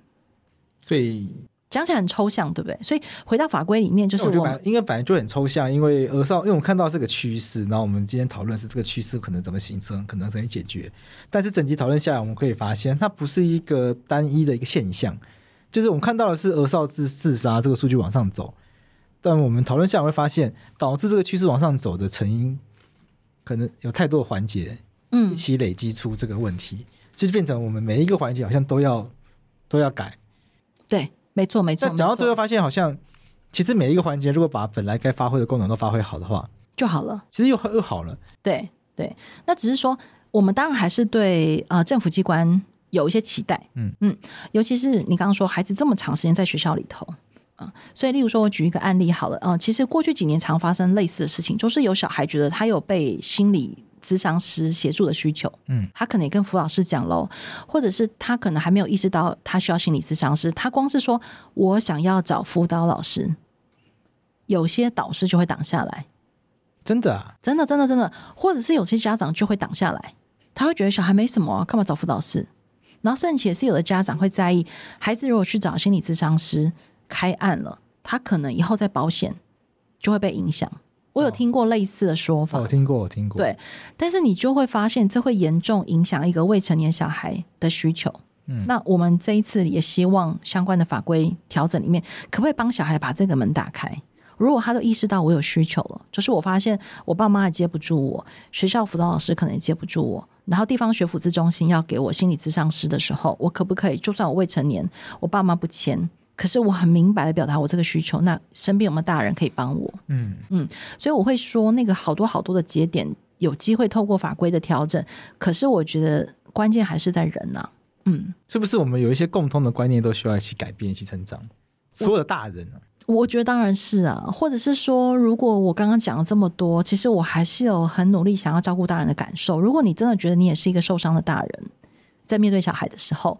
所以讲起来很抽象，对不对？所以回到法规里面，就是我，我应该本来就很抽象，因为额少，因为我们看到这个趋势，然后我们今天讨论是这个趋势可能怎么形成，可能怎么解决。但是整集讨论下来，我们可以发现，它不是一个单一的一个现象，就是我们看到的是额少自自杀这个数据往上走，但我们讨论下来会发现，导致这个趋势往上走的成因，可能有太多的环节，嗯，一起累积出这个问题，嗯、就变成我们每一个环节好像都要都要改，对。没错，没错。讲到最后，发现好像其实每一个环节，如果把本来该发挥的功能都发挥好的话，就好了。其实又又好了。对对，那只是说，我们当然还是对呃政府机关有一些期待。嗯嗯，尤其是你刚刚说孩子这么长时间在学校里头啊、呃，所以例如说，我举一个案例好了。嗯，其实过去几年常发生类似的事情，就是有小孩觉得他有被心理。咨商师协助的需求，嗯，他可能也跟辅导师讲喽，或者是他可能还没有意识到他需要心理咨商师，他光是说我想要找辅导老师，有些导师就会挡下来，真的啊，真的真的真的，或者是有些家长就会挡下来，他会觉得小孩没什么啊，干嘛找辅导师？然后甚至也是有的家长会在意，孩子如果去找心理咨商师开案了，他可能以后在保险就会被影响。我有听过类似的说法，我听过，我听过。对，但是你就会发现，这会严重影响一个未成年小孩的需求。嗯，那我们这一次也希望相关的法规调整里面，可不可以帮小孩把这个门打开？如果他都意识到我有需求了，就是我发现我爸妈也接不住我，学校辅导老师可能也接不住我，然后地方学辅资中心要给我心理咨商师的时候，我可不可以？就算我未成年，我爸妈不签。可是我很明白的表达我这个需求，那身边有没有大人可以帮我？嗯嗯，所以我会说那个好多好多的节点有机会透过法规的调整，可是我觉得关键还是在人呐、啊。嗯，是不是我们有一些共通的观念都需要一起改变、一起成长？所有的大人啊，我，我觉得当然是啊，或者是说，如果我刚刚讲了这么多，其实我还是有很努力想要照顾大人的感受。如果你真的觉得你也是一个受伤的大人，在面对小孩的时候。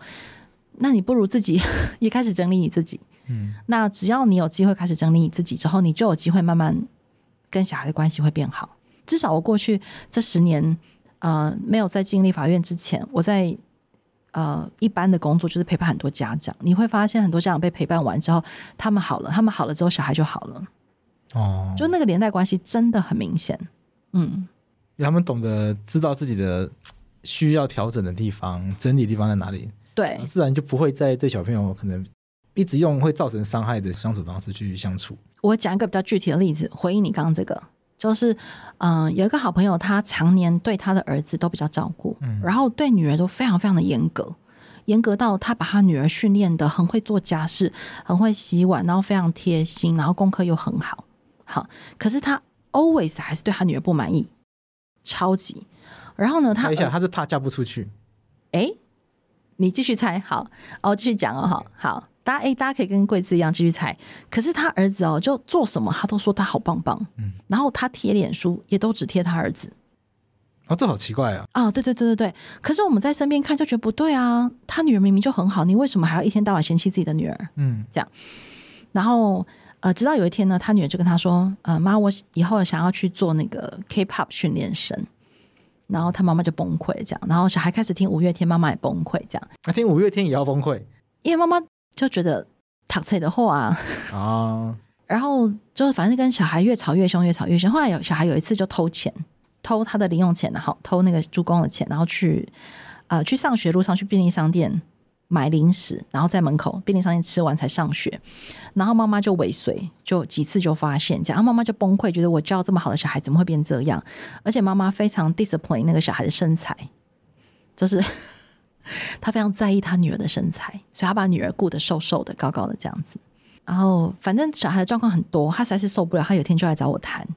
那你不如自己 也开始整理你自己。嗯，那只要你有机会开始整理你自己之后，你就有机会慢慢跟小孩的关系会变好。至少我过去这十年，呃，没有在经历法院之前，我在呃一般的工作就是陪伴很多家长。你会发现很多家长被陪伴完之后，他们好了，他们好了之后，小孩就好了。哦，就那个连带关系真的很明显。嗯，他们懂得知道自己的需要调整的地方，整理的地方在哪里。对，自然就不会再对小朋友可能一直用会造成伤害的相处方式去相处。我讲一个比较具体的例子，回应你刚刚这个，就是嗯、呃，有一个好朋友，他常年对他的儿子都比较照顾，嗯，然后对女儿都非常非常的严格，严格到他把他女儿训练的很会做家事，很会洗碗，然后非常贴心，然后功课又很好，好，可是他 always 还是对他女儿不满意，超级。然后呢，他等一下，他是怕嫁不出去，哎。你继续猜，好，哦，继续讲哦，好好，大家哎，大家可以跟贵子一样继续猜。可是他儿子哦，就做什么他都说他好棒棒，嗯，然后他贴脸书也都只贴他儿子，哦，这好奇怪啊！哦，对对对对对，可是我们在身边看就觉得不对啊，他女儿明明就很好，你为什么还要一天到晚嫌弃自己的女儿？嗯，这样，然后呃，直到有一天呢，他女儿就跟他说，呃，妈，我以后想要去做那个 K-pop 训练生。然后他妈妈就崩溃，这样，然后小孩开始听五月天，妈妈也崩溃，这样。那听五月天也要崩溃，因为妈妈就觉得塔菜的话啊啊！然后就反正跟小孩越吵越凶，越吵越凶。后来有小孩有一次就偷钱，偷他的零用钱，然后偷那个助攻的钱，然后去呃去上学路上去便利商店。买零食，然后在门口便利商店吃完才上学，然后妈妈就尾随，就几次就发现这样，然后妈妈就崩溃，觉得我教这么好的小孩怎么会变这样？而且妈妈非常 discipline 那个小孩的身材，就是 她非常在意她女儿的身材，所以她把女儿顾得瘦瘦的、高高的这样子。然后反正小孩的状况很多，她实在是受不了，她有天就来找我谈。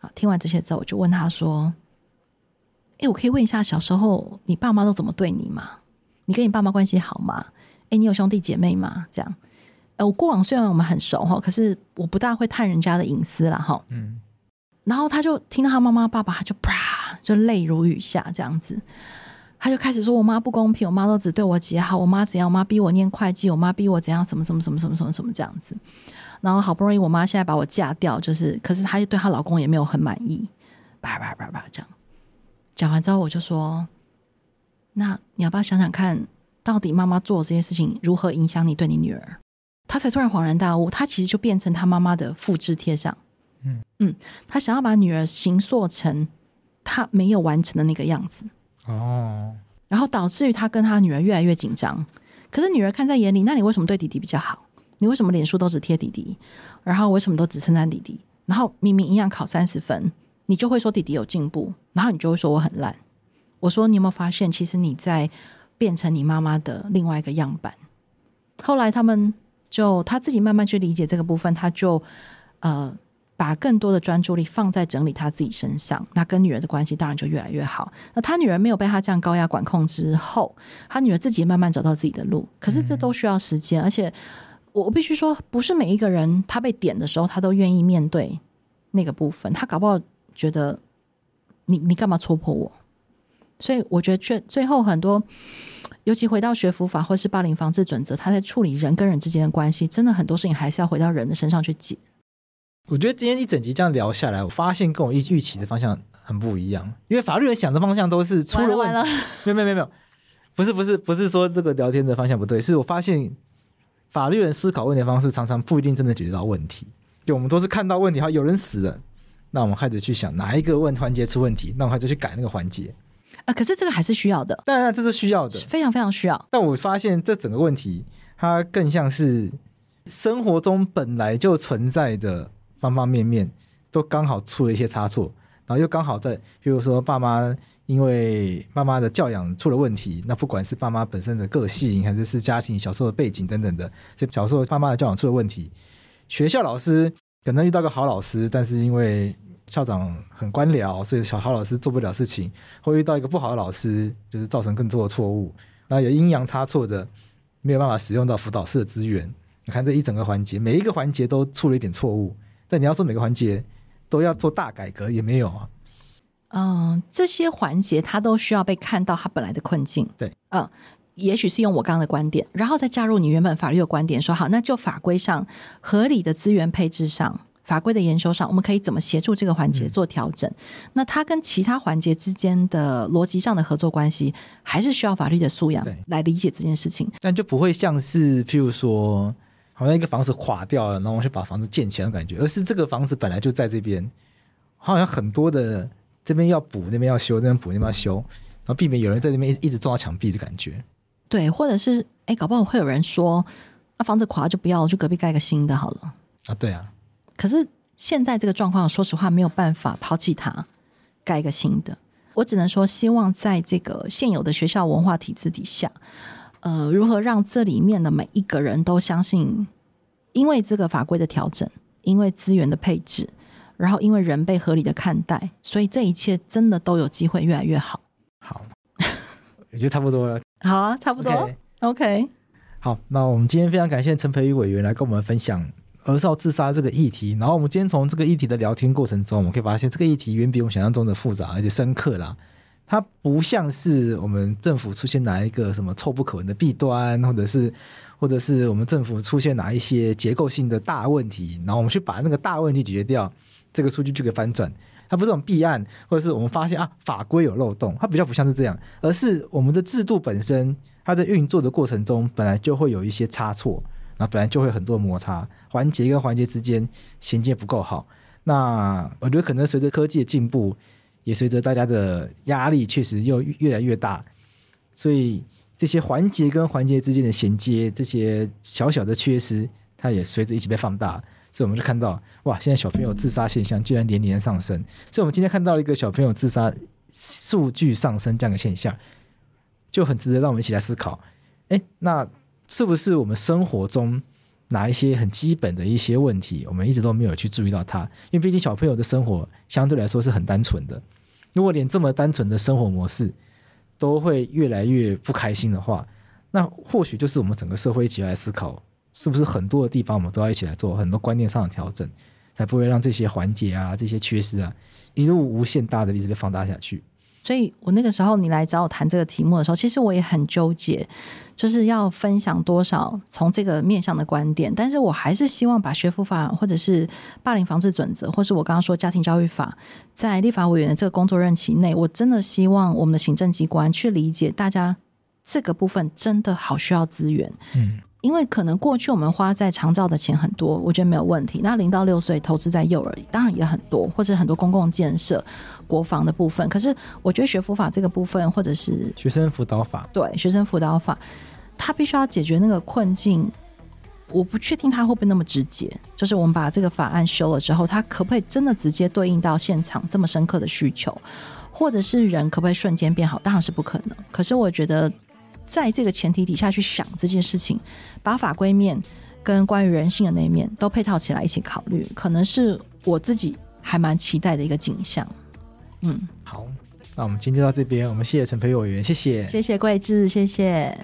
啊，听完这些之后，我就问她说：“哎，我可以问一下，小时候你爸妈都怎么对你吗？”你跟你爸妈关系好吗？诶，你有兄弟姐妹吗？这样，呃，我过往虽然我们很熟哈，可是我不大会探人家的隐私啦哈。嗯。然后他就听到他妈妈、爸爸，他就啪，就泪如雨下这样子。他就开始说：“我妈不公平，我妈都只对我姐好，我妈怎样？我妈逼我念会计，我妈逼我怎样？什么什么什么什么什么什么这样子。”然后好不容易我妈现在把我嫁掉，就是，可是她对她老公也没有很满意，叭叭叭叭这样。讲完之后，我就说。那你要不要想想看，到底妈妈做这些事情如何影响你对你女儿？他才突然恍然大悟，他其实就变成他妈妈的复制贴上。嗯嗯，他想要把女儿形塑成他没有完成的那个样子。哦，然后导致于他跟他女儿越来越紧张。可是女儿看在眼里，那你为什么对弟弟比较好？你为什么脸书都只贴弟弟？然后为什么都只称赞弟弟？然后明明一样考三十分，你就会说弟弟有进步，然后你就会说我很烂。我说你有没有发现，其实你在变成你妈妈的另外一个样板？后来他们就他自己慢慢去理解这个部分，他就呃。把更多的专注力放在整理他自己身上，那跟女儿的关系当然就越来越好。那他女儿没有被他这样高压管控之后，他女儿自己慢慢找到自己的路。可是这都需要时间，嗯、而且我我必须说，不是每一个人他被点的时候，他都愿意面对那个部分。他搞不好觉得你你干嘛戳破我？所以我觉得最最后很多，尤其回到学佛法或是霸凌防治准则，他在处理人跟人之间的关系，真的很多事情还是要回到人的身上去解。我觉得今天一整集这样聊下来，我发现跟我预预期的方向很不一样。因为法律人想的方向都是出了问题，没有没有没有没有，不是不是不是说这个聊天的方向不对，是我发现法律人思考问题的方式常常不一定真的解决到问题。就我们都是看到问题，好有人死了，那我们开始去想哪一个问环节出问题，那我们就去改那个环节。啊，可是这个还是需要的，当然这是需要的，非常非常需要。但我发现这整个问题，它更像是生活中本来就存在的。方方面面都刚好出了一些差错，然后又刚好在，比如说爸妈因为爸妈的教养出了问题，那不管是爸妈本身的个性，还是是家庭小时候的背景等等的，所以小时候爸妈的教养出了问题，学校老师可能遇到个好老师，但是因为校长很官僚，所以小好老师做不了事情，会遇到一个不好的老师，就是造成更多的错误，然后有阴阳差错的，没有办法使用到辅导室的资源。你看这一整个环节，每一个环节都出了一点错误。但你要说每个环节都要做大改革，也没有啊。嗯，这些环节它都需要被看到它本来的困境。对，嗯，也许是用我刚刚的观点，然后再加入你原本法律的观点，说好，那就法规上合理的资源配置上，法规的研修上，我们可以怎么协助这个环节做调整？嗯、那它跟其他环节之间的逻辑上的合作关系，还是需要法律的素养来理解这件事情。但就不会像是譬如说。好像一个房子垮掉了，然后我去把房子建起来的感觉，而是这个房子本来就在这边，好像很多的这边要补，那边要修，那边补，那边要修，然后避免有人在那边一一直撞到墙壁的感觉。对，或者是哎，搞不好会有人说，那房子垮了就不要，就隔壁盖个新的好了。啊，对啊。可是现在这个状况，说实话没有办法抛弃它，盖一个新的。我只能说，希望在这个现有的学校文化体制底下。呃，如何让这里面的每一个人都相信，因为这个法规的调整，因为资源的配置，然后因为人被合理的看待，所以这一切真的都有机会越来越好。好，也 就差不多了。好啊，差不多。OK。Okay 好，那我们今天非常感谢陈培宇委员来跟我们分享儿少自杀这个议题。然后我们今天从这个议题的聊天过程中，我们可以发现这个议题远比我们想象中的复杂而且深刻啦。它不像是我们政府出现哪一个什么臭不可闻的弊端，或者是，或者是我们政府出现哪一些结构性的大问题，然后我们去把那个大问题解决掉，这个数据就可以翻转。它不是这种弊案，或者是我们发现啊法规有漏洞，它比较不像是这样，而是我们的制度本身，它在运作的过程中本来就会有一些差错，那本来就会很多摩擦，环节跟环节之间衔接不够好。那我觉得可能随着科技的进步。也随着大家的压力确实又越来越大，所以这些环节跟环节之间的衔接，这些小小的缺失，它也随着一起被放大。所以我们就看到，哇，现在小朋友自杀现象居然年年上升。所以我们今天看到一个小朋友自杀数据上升这样的现象，就很值得让我们一起来思考。哎，那是不是我们生活中哪一些很基本的一些问题，我们一直都没有去注意到它？因为毕竟小朋友的生活相对来说是很单纯的。如果连这么单纯的生活模式都会越来越不开心的话，那或许就是我们整个社会一起来思考，是不是很多的地方我们都要一起来做很多观念上的调整，才不会让这些环节啊、这些缺失啊一路无限大的一直被放大下去。所以我那个时候你来找我谈这个题目的时候，其实我也很纠结，就是要分享多少从这个面向的观点。但是我还是希望把学辅法或者是霸凌防治准则，或是我刚刚说家庭教育法，在立法委员的这个工作任期内，我真的希望我们的行政机关去理解，大家这个部分真的好需要资源。嗯，因为可能过去我们花在长照的钱很多，我觉得没有问题。那零到六岁投资在幼儿当然也很多，或者很多公共建设、国防的部分。可是我觉得学辅法这个部分，或者是学生辅导法，对学生辅导法，他必须要解决那个困境。我不确定他会不会那么直接，就是我们把这个法案修了之后，他可不可以真的直接对应到现场这么深刻的需求，或者是人可不可以瞬间变好？当然是不可能。可是我觉得。在这个前提底下去想这件事情，把法规面跟关于人性的那一面都配套起来一起考虑。可能是我自己还蛮期待的一个景象。嗯，好，那我们今天就到这边。我们谢谢陈培委员，谢谢，谢谢桂志，谢谢。